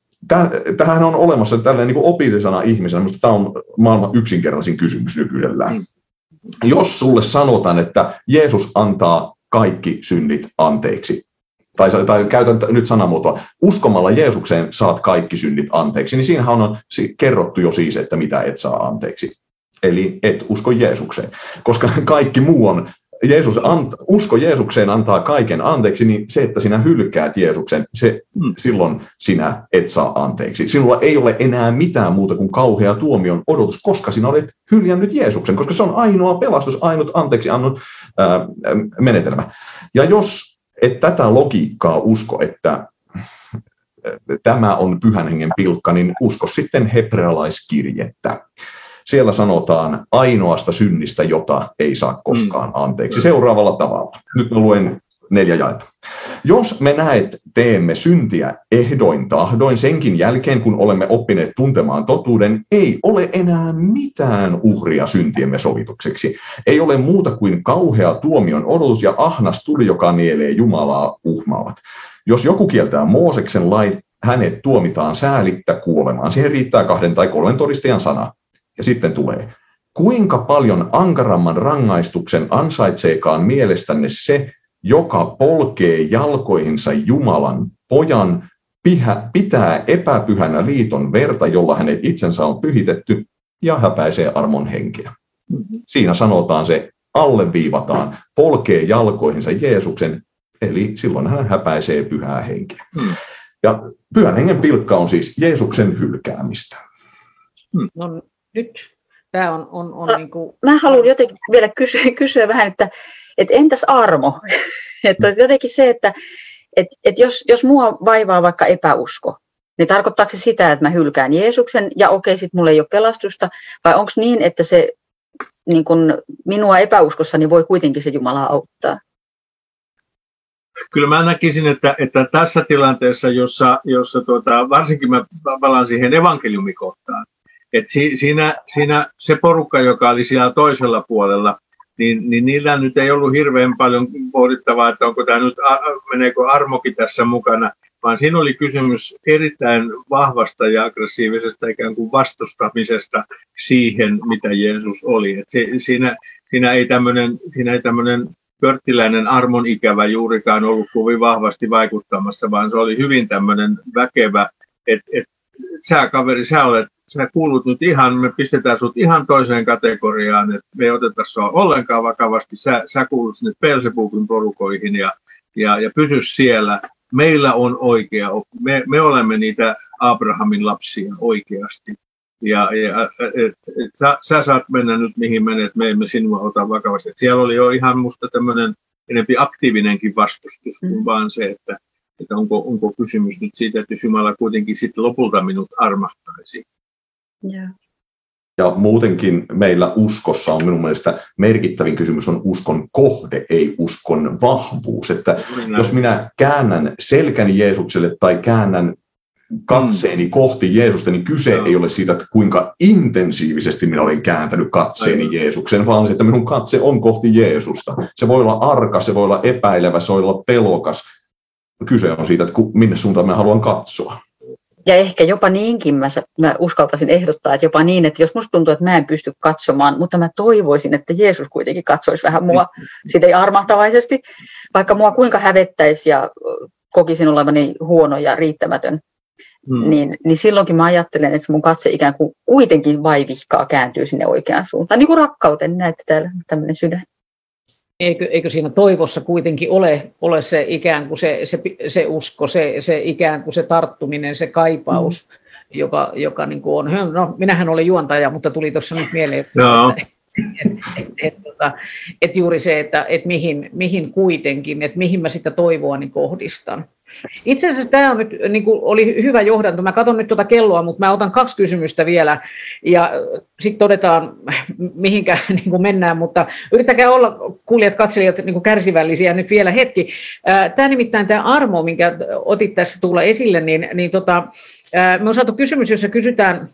tähän on olemassa tällainen niin opillisena ihmisenä, mutta tämä on maailman yksinkertaisin kysymys nykyisellään. Mm. Jos sulle sanotaan, että Jeesus antaa kaikki synnit anteeksi, tai, tai käytän nyt sanamuotoa, uskomalla Jeesukseen saat kaikki synnit anteeksi, niin siinähän on kerrottu jo siis, että mitä et saa anteeksi. Eli et usko Jeesukseen, koska kaikki muu on Jeesus ant, usko Jeesukseen antaa kaiken anteeksi, niin se, että sinä hylkäät Jeesuksen, se, mm. silloin sinä et saa anteeksi. Sinulla ei ole enää mitään muuta kuin kauhea tuomion odotus, koska sinä olet hyljännyt Jeesuksen, koska se on ainoa pelastus, ainut anteeksi annut ää, menetelmä. Ja jos et tätä logiikkaa usko, että tämä on pyhän hengen pilkka, niin usko sitten hebrealaiskirjettä siellä sanotaan ainoasta synnistä, jota ei saa koskaan mm. anteeksi. Seuraavalla tavalla. Nyt mä luen neljä jaetta. Jos me näet teemme syntiä ehdoin tahdoin senkin jälkeen, kun olemme oppineet tuntemaan totuuden, ei ole enää mitään uhria syntiemme sovitukseksi. Ei ole muuta kuin kauhea tuomion odotus ja ahnas tuli, joka nielee Jumalaa uhmaavat. Jos joku kieltää Mooseksen lait, hänet tuomitaan säälittä kuolemaan. Siihen riittää kahden tai kolmen todistajan sana. Ja sitten tulee, kuinka paljon ankaramman rangaistuksen ansaitseekaan mielestänne se, joka polkee jalkoihinsa Jumalan pojan, pitää epäpyhänä liiton verta, jolla hänet itsensä on pyhitetty, ja häpäisee armon henkeä. Siinä sanotaan se, alleviivataan, polkee jalkoihinsa Jeesuksen, eli silloin hän häpäisee pyhää henkeä. Hmm. Ja pyhän hengen pilkka on siis Jeesuksen hylkäämistä. No nyt tämä on, on, on no, niin kuin... Mä haluan jotenkin vielä kysyä, kysyä vähän, että, että entäs armo? että jotenkin se, että että että jos, jos mua vaivaa vaikka epäusko, niin tarkoittaako se sitä, että mä hylkään Jeesuksen ja okei, sitten mulla ei ole pelastusta, vai onko niin, että se niin kun minua epäuskossani voi kuitenkin se Jumala auttaa? Kyllä mä näkisin, että, että tässä tilanteessa, jossa, jossa tuota, varsinkin mä palaan siihen evankeliumikohtaan, et si, siinä, siinä se porukka, joka oli siellä toisella puolella, niin, niin niillä nyt ei ollut hirveän paljon pohdittavaa, että onko tämä nyt, meneekö armokin tässä mukana. vaan siinä oli kysymys erittäin vahvasta ja aggressiivisesta ikään kuin vastustamisesta siihen, mitä Jeesus oli. Et se, siinä, siinä ei tämmöinen, siinä ei tämmöinen pörttiläinen armon ikävä juurikaan ollut kovin vahvasti vaikuttamassa, vaan se oli hyvin tämmöinen väkevä, että et, sä kaveri, sä olet sä kuulut nyt ihan, me pistetään sut ihan toiseen kategoriaan, että me ei oteta sua ollenkaan vakavasti, sä, sä kuulut sinne Pelsebukin porukoihin ja, ja, ja pysy siellä. Meillä on oikea, me, me olemme niitä Abrahamin lapsia oikeasti. Ja, ja et, et, sä, sä saat mennä nyt mihin menet, me emme sinua ota vakavasti. Et siellä oli jo ihan musta tämmöinen enempi aktiivinenkin vastustus kuin mm. vaan se, että, että onko, onko kysymys nyt siitä, että Jumala kuitenkin sitten lopulta minut armahtaisi. Yeah. Ja muutenkin meillä uskossa on minun mielestä merkittävin kysymys on uskon kohde, ei uskon vahvuus. Että jos minä käännän selkäni Jeesukselle tai käännän katseeni mm. kohti Jeesusta, niin kyse no. ei ole siitä, että kuinka intensiivisesti minä olen kääntänyt katseeni Aivan. Jeesuksen, vaan se, että minun katse on kohti Jeesusta. Se voi olla arka, se voi olla epäilevä, se voi olla pelokas. Kyse on siitä, että minne suuntaan minä haluan katsoa ja ehkä jopa niinkin mä, mä uskaltaisin ehdottaa, että jopa niin, että jos musta tuntuu, että mä en pysty katsomaan, mutta mä toivoisin, että Jeesus kuitenkin katsoisi vähän mua ei armahtavaisesti, vaikka mua kuinka hävettäisi ja kokisin olevani huono ja riittämätön, hmm. niin, niin silloinkin mä ajattelen, että mun katse ikään kuin kuitenkin vaivihkaa kääntyy sinne oikeaan suuntaan, niin kuin rakkauteen, näette täällä tämmöinen sydän eikö, eikö siinä toivossa kuitenkin ole, ole se ikään kuin se, se, se usko, se, se ikään kuin se tarttuminen, se kaipaus, mm. joka, joka niin kuin on, no minähän olen juontaja, mutta tuli tuossa nyt mieleen, että, no. että, että, että, että, tota, että juuri se, että, että mihin, mihin kuitenkin, että mihin mä sitä toivoani kohdistan. Itse asiassa tämä on nyt, niin kuin oli hyvä johdanto. Mä katson nyt tuota kelloa, mutta mä otan kaksi kysymystä vielä ja sitten todetaan, mihinkä niin kuin mennään, mutta yrittäkää olla kuulijat, katselijat niin kuin kärsivällisiä nyt vielä hetki. Tämä nimittäin tämä armo, minkä otit tässä tulla esille, niin, niin tota, me on saatu kysymys, jossa kysytään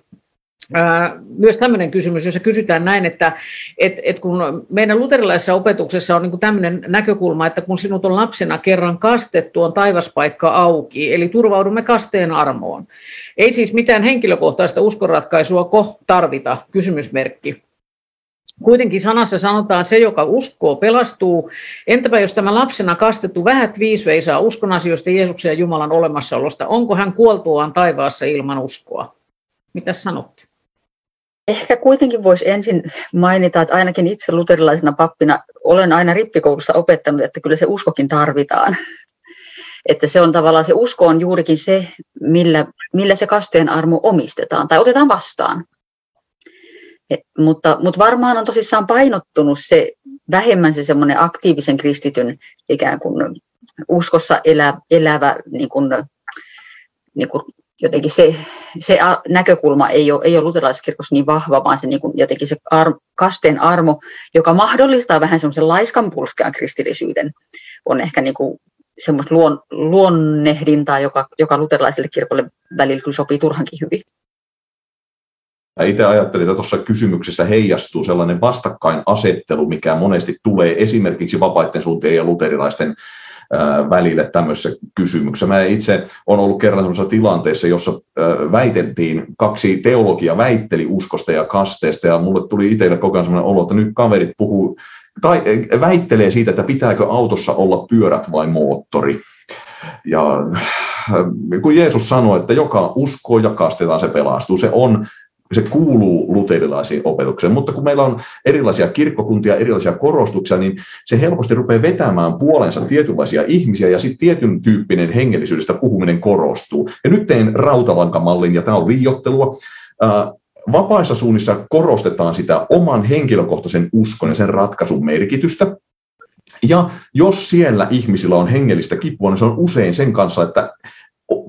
myös tämmöinen kysymys, jossa kysytään näin, että et, et kun meidän luterilaisessa opetuksessa on niin tämmöinen näkökulma, että kun sinut on lapsena kerran kastettu, on taivaspaikka auki, eli turvaudumme kasteen armoon. Ei siis mitään henkilökohtaista uskonratkaisua ko tarvita, kysymysmerkki. Kuitenkin sanassa sanotaan, se, joka uskoo, pelastuu. Entäpä jos tämä lapsena kastettu vähät viisveisaa uskon asioista Jeesuksen ja Jumalan olemassaolosta, onko hän kuoltuaan taivaassa ilman uskoa? Mitä sanotte? Ehkä kuitenkin voisi ensin mainita, että ainakin itse luterilaisena pappina olen aina rippikoulussa opettanut, että kyllä se uskokin tarvitaan. Että se on tavallaan, se usko on juurikin se, millä, millä se kasteen armo omistetaan tai otetaan vastaan. Et, mutta, mutta varmaan on tosissaan painottunut se vähemmän se semmoinen aktiivisen kristityn ikään kuin uskossa elä, elävä niin kuin, niin kuin jotenkin se, se näkökulma ei ole, ei ole luterilaiskirkossa niin vahva, vaan se niin kuin jotenkin se ar, kasteen armo, joka mahdollistaa vähän semmoisen laiskan pulskean kristillisyyden, on ehkä niin kuin semmoista luon, luonnehdintaa, joka, joka luterilaiselle kirkolle välillä sopii turhankin hyvin. Mä itse ajattelin, että tuossa kysymyksessä heijastuu sellainen vastakkainasettelu, mikä monesti tulee esimerkiksi vapaiden suuntien ja luterilaisten välille tämmöisessä kysymyksessä. Mä itse olen ollut kerran sellaisessa tilanteessa, jossa väiteltiin, kaksi teologia väitteli uskosta ja kasteesta, ja mulle tuli itselle koko ajan sellainen olo, että nyt kaverit puhuu, tai väittelee siitä, että pitääkö autossa olla pyörät vai moottori. Ja kun Jeesus sanoi, että joka uskoo ja kastetaan, se pelastuu. Se on se kuuluu luterilaisiin opetukseen, mutta kun meillä on erilaisia kirkkokuntia, erilaisia korostuksia, niin se helposti rupeaa vetämään puolensa tietynlaisia ihmisiä ja sitten tietyn tyyppinen hengellisyydestä puhuminen korostuu. Ja nyt teen rautalankamallin, ja tämä on liiottelua. Vapaissa suunnissa korostetaan sitä oman henkilökohtaisen uskon ja sen ratkaisun merkitystä. Ja jos siellä ihmisillä on hengellistä kipua, niin se on usein sen kanssa, että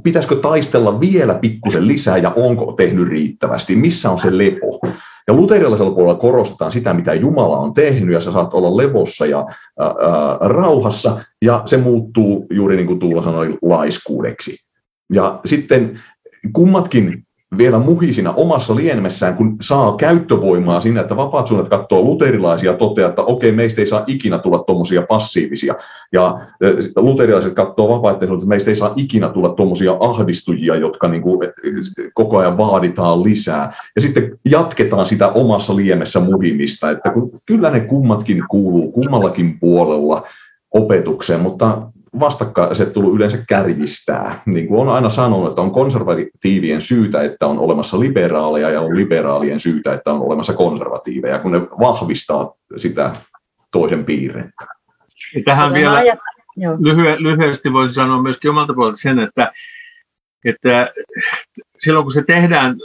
pitäisikö taistella vielä pikkusen lisää ja onko tehnyt riittävästi, missä on se lepo. Ja luterilaisella puolella korostetaan sitä, mitä Jumala on tehnyt, ja sä saat olla levossa ja ää, rauhassa, ja se muuttuu juuri niin kuin Tuula sanoi, laiskuudeksi. Ja sitten kummatkin vielä muhisina omassa lienmessään, kun saa käyttövoimaa siinä, että vapaat suunnat katsoo luterilaisia ja toteaa, että okei, meistä ei saa ikinä tulla tuommoisia passiivisia. Ja luterilaiset katsoo vapaiden että meistä ei saa ikinä tulla tuommoisia ahdistujia, jotka niin kuin koko ajan vaaditaan lisää. Ja sitten jatketaan sitä omassa liemessä muhimista, että kun, kyllä ne kummatkin kuuluu kummallakin puolella opetukseen, mutta vastakkaisetulu yleensä kärjistää. Niin kuin on aina sanonut, että on konservatiivien syytä, että on olemassa liberaaleja ja on liberaalien syytä, että on olemassa konservatiiveja, kun ne vahvistaa sitä toisen piirrettä. Tähän vielä lyhy- lyhyesti voisi sanoa myöskin omalta puolelta sen, että, että silloin kun se tehdään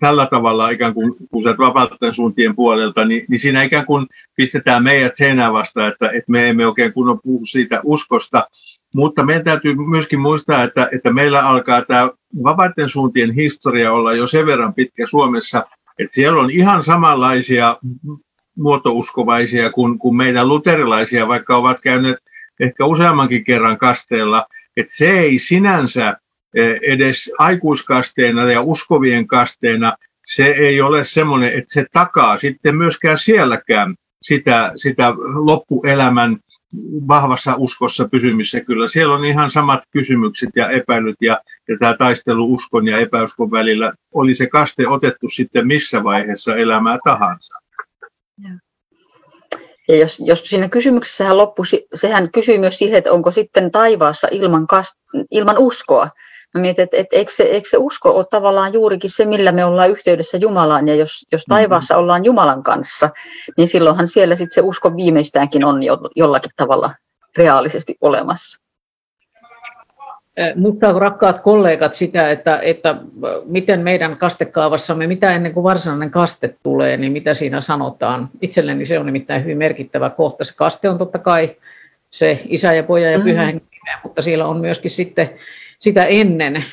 tällä tavalla ikään kuin, kun sä vapauden suuntien puolelta, niin, niin siinä ikään kuin pistetään meidät seinään vasta, että, että me emme oikein kunnon puhu siitä uskosta, mutta meidän täytyy myöskin muistaa, että, että meillä alkaa tämä vapaiden suuntien historia olla jo sen verran pitkä Suomessa, että siellä on ihan samanlaisia muotouskovaisia kuin, kuin meidän luterilaisia, vaikka ovat käyneet ehkä useammankin kerran kasteella, että se ei sinänsä e, edes aikuiskasteena ja uskovien kasteena, se ei ole semmoinen, että se takaa sitten myöskään sielläkään sitä, sitä loppuelämän vahvassa uskossa pysymissä kyllä. Siellä on ihan samat kysymykset ja epäilyt ja, ja tämä taistelu uskon ja epäuskon välillä. Oli se kaste otettu sitten missä vaiheessa elämää tahansa. Ja jos, jos siinä kysymyksessä loppui, sehän kysyy myös siihen, että onko sitten taivaassa ilman, kast, ilman uskoa. Mä mietin, että, että eikö, se, eikö se usko ole tavallaan juurikin se, millä me ollaan yhteydessä Jumalaan, ja jos, jos mm-hmm. taivaassa mm-hmm. ollaan Jumalan kanssa, niin silloinhan siellä sitten se usko viimeistäänkin on jo, jollakin tavalla reaalisesti olemassa. Mutta rakkaat kollegat sitä, että, että miten meidän kastekaavassamme, mitä ennen kuin varsinainen kaste tulee, niin mitä siinä sanotaan. Itselleni se on nimittäin hyvin merkittävä kohta. Se kaste on totta kai se isä ja poja ja pyhä mm-hmm. mutta siellä on myöskin sitten sitä ennen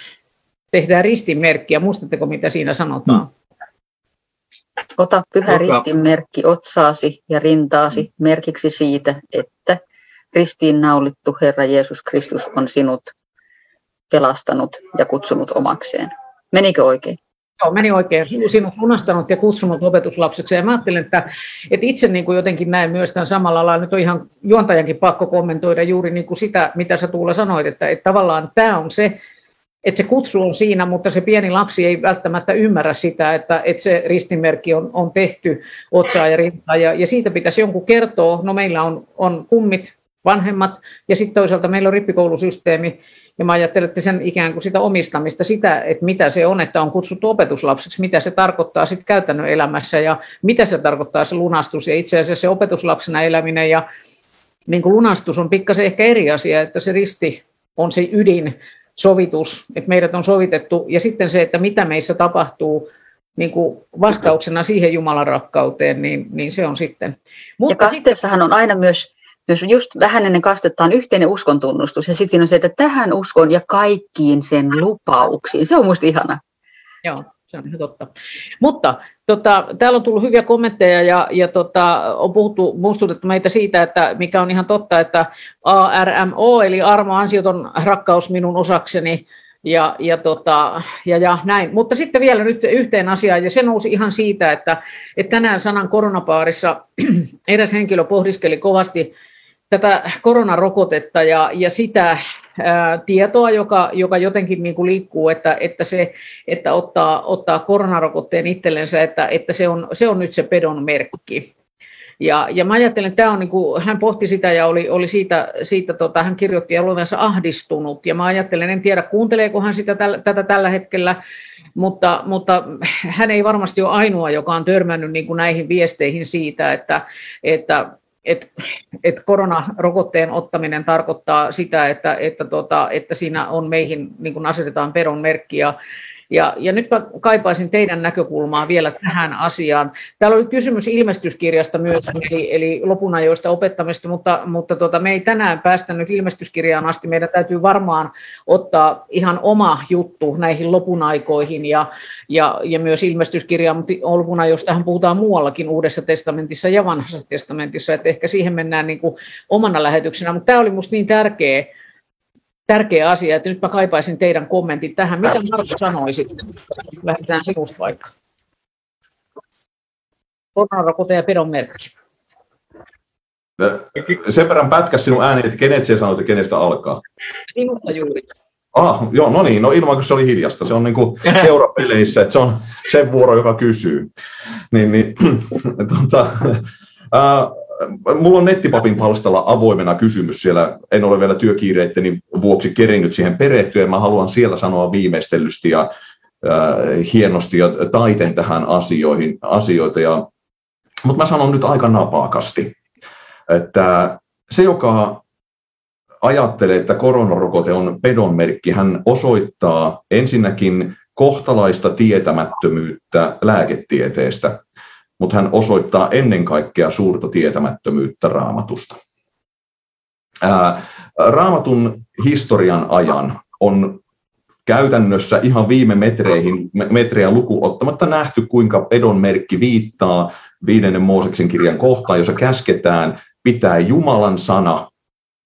tehdään ristinmerkkiä. Muistatteko, mitä siinä sanotaan? Ota pyhä ristinmerkki otsaasi ja rintaasi merkiksi siitä, että ristiin naulittu Herra Jeesus Kristus on sinut pelastanut ja kutsunut omakseen. Menikö oikein? Joo, meni oikein. Sinut lunastanut ja kutsunut opetuslapseksi. Ja mä ajattelen, että, että itse niin kuin jotenkin näen myös tämän samalla lailla. Nyt on ihan juontajankin pakko kommentoida juuri niin kuin sitä, mitä sä Tuula sanoit, että, että tavallaan tämä on se, että se kutsu on siinä, mutta se pieni lapsi ei välttämättä ymmärrä sitä, että, että se ristimerkki on, on tehty otsaa ja rintaa. Ja, ja siitä pitäisi jonkun kertoa. No meillä on, on kummit, vanhemmat ja sitten toisaalta meillä on rippikoulusysteemi, ja mä ajattelen, että sen ikään kuin sitä omistamista, sitä, että mitä se on, että on kutsuttu opetuslapseksi, mitä se tarkoittaa sitten käytännön elämässä ja mitä se tarkoittaa se lunastus. Ja itse asiassa se opetuslapsena eläminen ja niin kuin lunastus on pikkasen ehkä eri asia, että se risti on se ydin, sovitus, että meidät on sovitettu, ja sitten se, että mitä meissä tapahtuu niin kuin vastauksena siihen Jumalan rakkauteen, niin, niin se on sitten. Mutta ja kasteessahan on aina myös jos just vähän ennen kastetta on yhteinen uskon tunnustus, ja sitten on se, että tähän uskon ja kaikkiin sen lupauksiin. Se on musta ihana. Joo, se on ihan totta. Mutta tota, täällä on tullut hyviä kommentteja ja, ja tota, on puhuttu, muistutettu meitä siitä, että mikä on ihan totta, että ARMO, eli armo ansioton rakkaus minun osakseni, ja, ja, tota, ja, ja näin. Mutta sitten vielä nyt yhteen asiaan, ja se nousi ihan siitä, että, että tänään sanan koronapaarissa eräs henkilö pohdiskeli kovasti tätä koronarokotetta ja, ja sitä ää, tietoa, joka, joka jotenkin niin kuin liikkuu, että, että, se, että ottaa, ottaa koronarokotteen itsellensä, että, että se, on, se on nyt se pedon merkki. Ja, ja mä ajattelen, että tämä on, niin kuin, hän pohti sitä ja oli, oli siitä, siitä tota, hän kirjoitti olevansa ahdistunut. Ja mä ajattelen, en tiedä kuunteleeko hän sitä täl, tätä tällä hetkellä, mutta, mutta hän ei varmasti ole ainoa, joka on törmännyt niin kuin näihin viesteihin siitä, että, että että et koronarokotteen ottaminen tarkoittaa sitä, että, että, tota, että siinä on meihin niin asetetaan peron merkki ja, ja, ja nyt mä kaipaisin teidän näkökulmaa vielä tähän asiaan. Täällä oli kysymys ilmestyskirjasta myös, eli, eli lopunajoista opettamista, mutta, mutta tota, me ei tänään päästä nyt ilmestyskirjaan asti. Meidän täytyy varmaan ottaa ihan oma juttu näihin lopunaikoihin ja, ja, ja myös ilmestyskirjaan, mutta lopunajoistahan puhutaan muuallakin Uudessa testamentissa ja Vanhassa testamentissa, että ehkä siihen mennään niin kuin omana lähetyksenä, mutta tämä oli minusta niin tärkeä, tärkeä asia, että nyt mä kaipaisin teidän kommentit tähän. Mitä Marko sanoisit? Lähdetään sinusta vaikka. Koronarokote ja pedon merkki. Sen verran pätkäs sinun ääni, että kenet se sanoit ja kenestä alkaa? Sinusta juuri. Ah, joo, no niin, no ilman kun se oli hiljasta. Se on niin kuin seurapeleissä, että se on sen vuoro, joka kysyy. Niin, niin, tuota, ää, mulla on nettipapin palstalla avoimena kysymys siellä. En ole vielä työkiireitteni vuoksi kerinnyt siihen perehtyä. Mä haluan siellä sanoa viimeistellysti ja ää, hienosti ja taiten tähän asioihin, asioita. Ja, mutta mä sanon nyt aika napakasti, että se, joka ajattelee, että koronarokote on pedon merkki, hän osoittaa ensinnäkin kohtalaista tietämättömyyttä lääketieteestä, mutta hän osoittaa ennen kaikkea suurta tietämättömyyttä raamatusta. Ää, raamatun historian ajan on käytännössä ihan viime metreihin, metrejä luku ottamatta nähty, kuinka pedon merkki viittaa viidennen Mooseksen kirjan kohtaan, jossa käsketään pitää Jumalan sana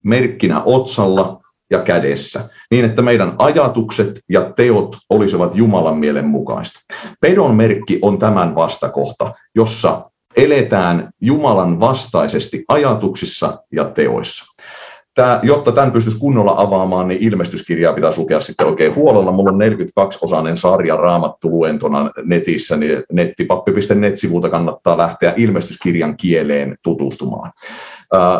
merkkinä otsalla ja kädessä, niin että meidän ajatukset ja teot olisivat Jumalan mielen mukaista. Pedon merkki on tämän vastakohta, jossa eletään Jumalan vastaisesti ajatuksissa ja teoissa. Tämä, jotta tämän pystyisi kunnolla avaamaan, niin ilmestyskirjaa pitää lukea sitten oikein huolella. Mulla on 42-osainen sarja raamattu luentona netissä, niin nettipappi.net-sivulta kannattaa lähteä ilmestyskirjan kieleen tutustumaan.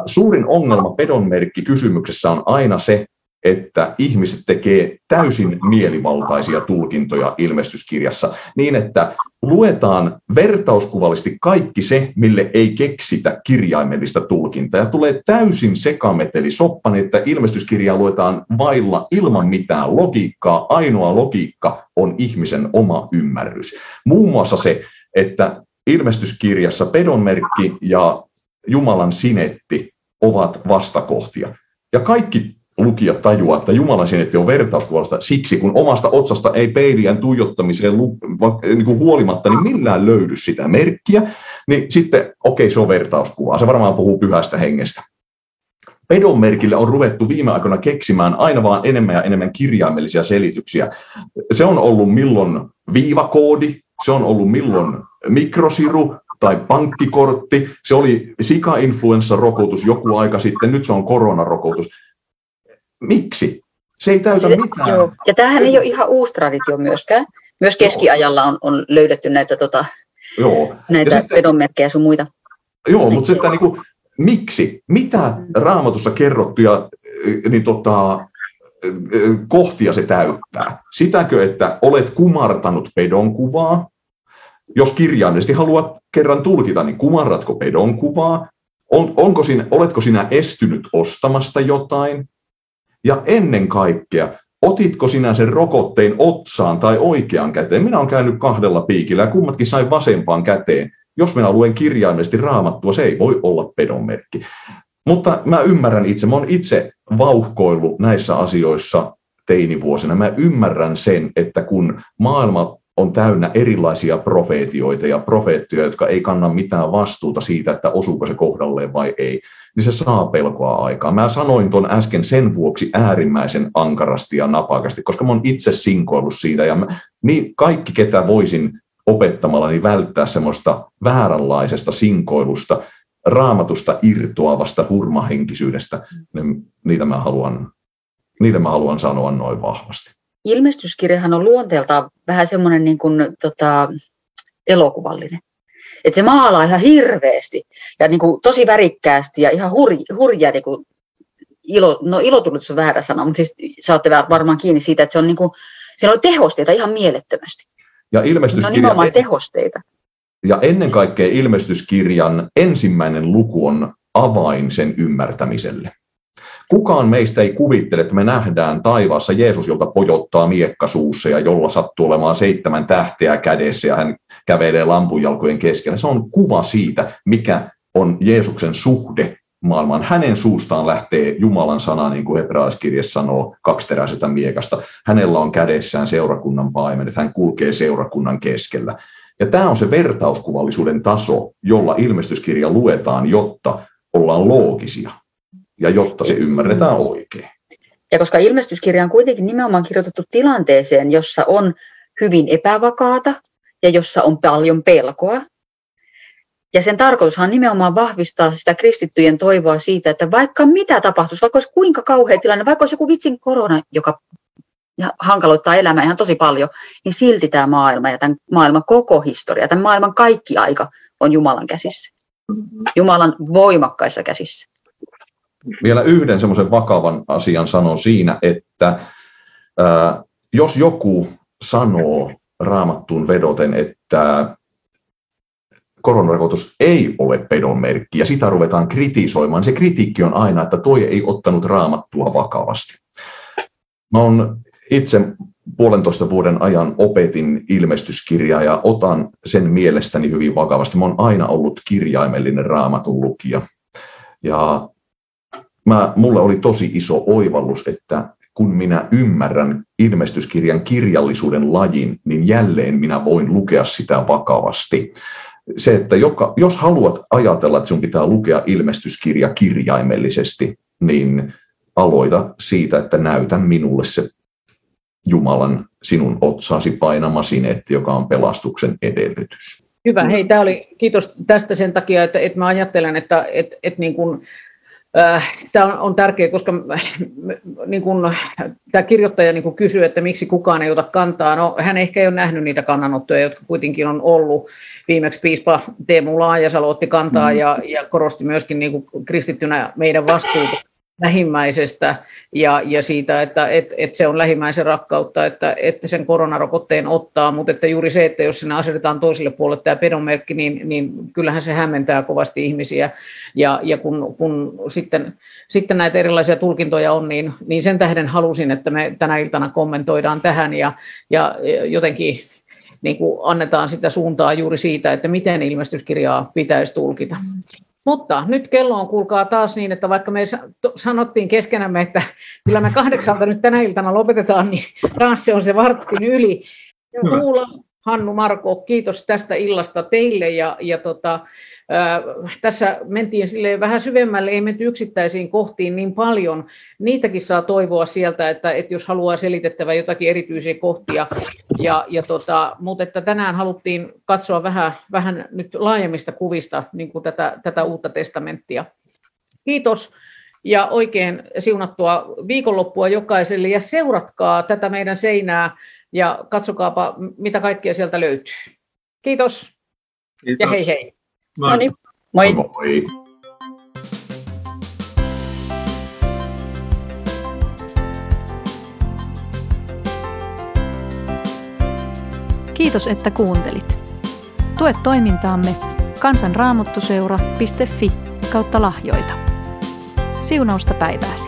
Suurin ongelma pedonmerkki kysymyksessä on aina se, että ihmiset tekee täysin mielivaltaisia tulkintoja ilmestyskirjassa niin, että luetaan vertauskuvallisesti kaikki se, mille ei keksitä kirjaimellista tulkintaa. Ja tulee täysin sekameteli soppa, niin että ilmestyskirjaa luetaan vailla ilman mitään logiikkaa. Ainoa logiikka on ihmisen oma ymmärrys. Muun muassa se, että ilmestyskirjassa pedonmerkki ja Jumalan sinetti ovat vastakohtia. Ja kaikki lukijat tajuaa, että Jumalan sinetti on vertauskuvasta siksi, kun omasta otsasta ei peilien tuijottamiseen niin kuin huolimatta, niin millään löydy sitä merkkiä, niin sitten okei, okay, se on vertauskuva. Se varmaan puhuu pyhästä hengestä. Pedon merkille on ruvettu viime aikoina keksimään aina vaan enemmän ja enemmän kirjaimellisia selityksiä. Se on ollut milloin viivakoodi, se on ollut milloin mikrosiru, tai pankkikortti. Se oli sika-influenssarokotus joku aika sitten, nyt se on koronarokotus. Miksi? Se ei täytä mitään. Joo. Ja tämähän ei ole ihan uusi traditio myöskään. Myös keskiajalla on, on löydetty näitä, tota, joo. näitä sitten, pedonmerkkejä sun muita. Joo, mutta sitten niin kuin, miksi? Mitä raamatussa kerrottuja niin tota, kohtia se täyttää? Sitäkö, että olet kumartanut pedonkuvaa? Jos kirjaimellisesti haluat kerran tulkita, niin kumarratko pedonkuvaa? On, onko sinä, oletko sinä estynyt ostamasta jotain? Ja ennen kaikkea, otitko sinä sen rokotteen otsaan tai oikeaan käteen? Minä olen käynyt kahdella piikillä ja kummatkin sain vasempaan käteen. Jos minä luen kirjaimellisesti raamattua, se ei voi olla pedonmerkki. Mutta mä ymmärrän itse, mä olen itse vauhkoillut näissä asioissa teinivuosina. Mä ymmärrän sen, että kun maailma on täynnä erilaisia profeetioita ja profeettoja, jotka ei kanna mitään vastuuta siitä, että osuuko se kohdalleen vai ei, niin se saa pelkoa aikaa. Mä sanoin tuon äsken sen vuoksi äärimmäisen ankarasti ja napakasti, koska mä oon itse sinkoillut siitä ja mä, niin kaikki, ketä voisin opettamalla, niin välttää semmoista vääränlaisesta sinkoilusta, raamatusta irtoavasta hurmahenkisyydestä, niin niitä mä haluan, niitä mä haluan sanoa noin vahvasti ilmestyskirjahan on luonteeltaan vähän semmoinen niin kuin, tota, elokuvallinen. Et se maalaa ihan hirveästi ja niin kuin, tosi värikkäästi ja ihan hurja, hurja niin kuin, ilo, no ilotulitus on väärä sana, mutta siis saatte varmaan kiinni siitä, että se on niin kuin, siellä on tehosteita ihan mielettömästi. Ja ilmestyskirja... No nimenomaan tehosteita. Ja ennen kaikkea ilmestyskirjan ensimmäinen luku on avain sen ymmärtämiselle. Kukaan meistä ei kuvittele, että me nähdään taivaassa Jeesus, jolta pojottaa miekka suussa ja jolla sattuu olemaan seitsemän tähteä kädessä ja hän kävelee lampunjalkojen keskellä. Se on kuva siitä, mikä on Jeesuksen suhde maailmaan. Hänen suustaan lähtee Jumalan sana, niin kuin hebraiskirje sanoo, kaksiteräisestä miekasta. Hänellä on kädessään seurakunnan paimenet, hän kulkee seurakunnan keskellä. Ja tämä on se vertauskuvallisuuden taso, jolla ilmestyskirja luetaan, jotta ollaan loogisia ja jotta se ymmärretään oikein. Ja koska ilmestyskirja on kuitenkin nimenomaan kirjoitettu tilanteeseen, jossa on hyvin epävakaata ja jossa on paljon pelkoa, ja sen tarkoitushan on nimenomaan vahvistaa sitä kristittyjen toivoa siitä, että vaikka mitä tapahtuisi, vaikka olisi kuinka kauhea tilanne, vaikka olisi joku vitsin korona, joka hankaloittaa elämää ihan tosi paljon, niin silti tämä maailma ja tämän maailman koko historia, tämän maailman kaikki aika on Jumalan käsissä. Jumalan voimakkaissa käsissä. Vielä yhden semmoisen vakavan asian sanon siinä, että ää, jos joku sanoo raamattuun vedoten, että koronarokotus ei ole pedon merkki ja sitä ruvetaan kritisoimaan, se kritiikki on aina, että toi ei ottanut raamattua vakavasti. Mä oon itse puolentoista vuoden ajan opetin ilmestyskirjaa ja otan sen mielestäni hyvin vakavasti. Mä oon aina ollut kirjaimellinen raamatun lukija. Ja mä, mulle oli tosi iso oivallus, että kun minä ymmärrän ilmestyskirjan kirjallisuuden lajin, niin jälleen minä voin lukea sitä vakavasti. Se, että joka, jos haluat ajatella, että sinun pitää lukea ilmestyskirja kirjaimellisesti, niin aloita siitä, että näytä minulle se Jumalan sinun otsasi painama sinetti, joka on pelastuksen edellytys. Hyvä, hei, tämä oli, kiitos tästä sen takia, että, että mä ajattelen, että, että, että niin kuin, tämä on, on tärkeä, koska niin kuin, tämä kirjoittaja niin kysyy, että miksi kukaan ei ota kantaa. No, hän ehkä ei ole nähnyt niitä kannanottoja, jotka kuitenkin on ollut. Viimeksi piispa Teemu Laajasalo otti kantaa mm. ja, ja korosti myöskin niin kristittynä meidän vastuuta lähimmäisestä ja, ja siitä, että et, et se on lähimmäisen rakkautta, että, että sen koronarokotteen ottaa, mutta että juuri se, että jos sinne asetetaan toiselle puolelle tämä pedonmerkki, niin, niin kyllähän se hämmentää kovasti ihmisiä ja, ja kun, kun sitten, sitten näitä erilaisia tulkintoja on, niin, niin sen tähden halusin, että me tänä iltana kommentoidaan tähän ja, ja jotenkin niin kuin annetaan sitä suuntaa juuri siitä, että miten ilmestyskirjaa pitäisi tulkita. Mutta nyt kello on, kuulkaa taas niin, että vaikka me sanottiin keskenämme, että kyllä me kahdeksalta nyt tänä iltana lopetetaan, niin taas se on se varttin yli. Kuula, Hannu, Marko, kiitos tästä illasta teille ja, ja tota, tässä mentiin sille vähän syvemmälle, ei menty yksittäisiin kohtiin niin paljon. Niitäkin saa toivoa sieltä, että, että jos haluaa selitettävä jotakin erityisiä kohtia. Ja, ja tota, mutta että tänään haluttiin katsoa vähän, vähän nyt laajemmista kuvista niin kuin tätä, tätä uutta testamenttia. Kiitos ja oikein siunattua viikonloppua jokaiselle ja seuratkaa tätä meidän seinää ja katsokaapa, mitä kaikkea sieltä löytyy. Kiitos, Kiitos. ja hei hei. Moi. No niin. Moi. Moi. Kiitos, että kuuntelit. Tue toimintaamme kansanraamottuseura.fi kautta lahjoita. Siunausta päivääsi.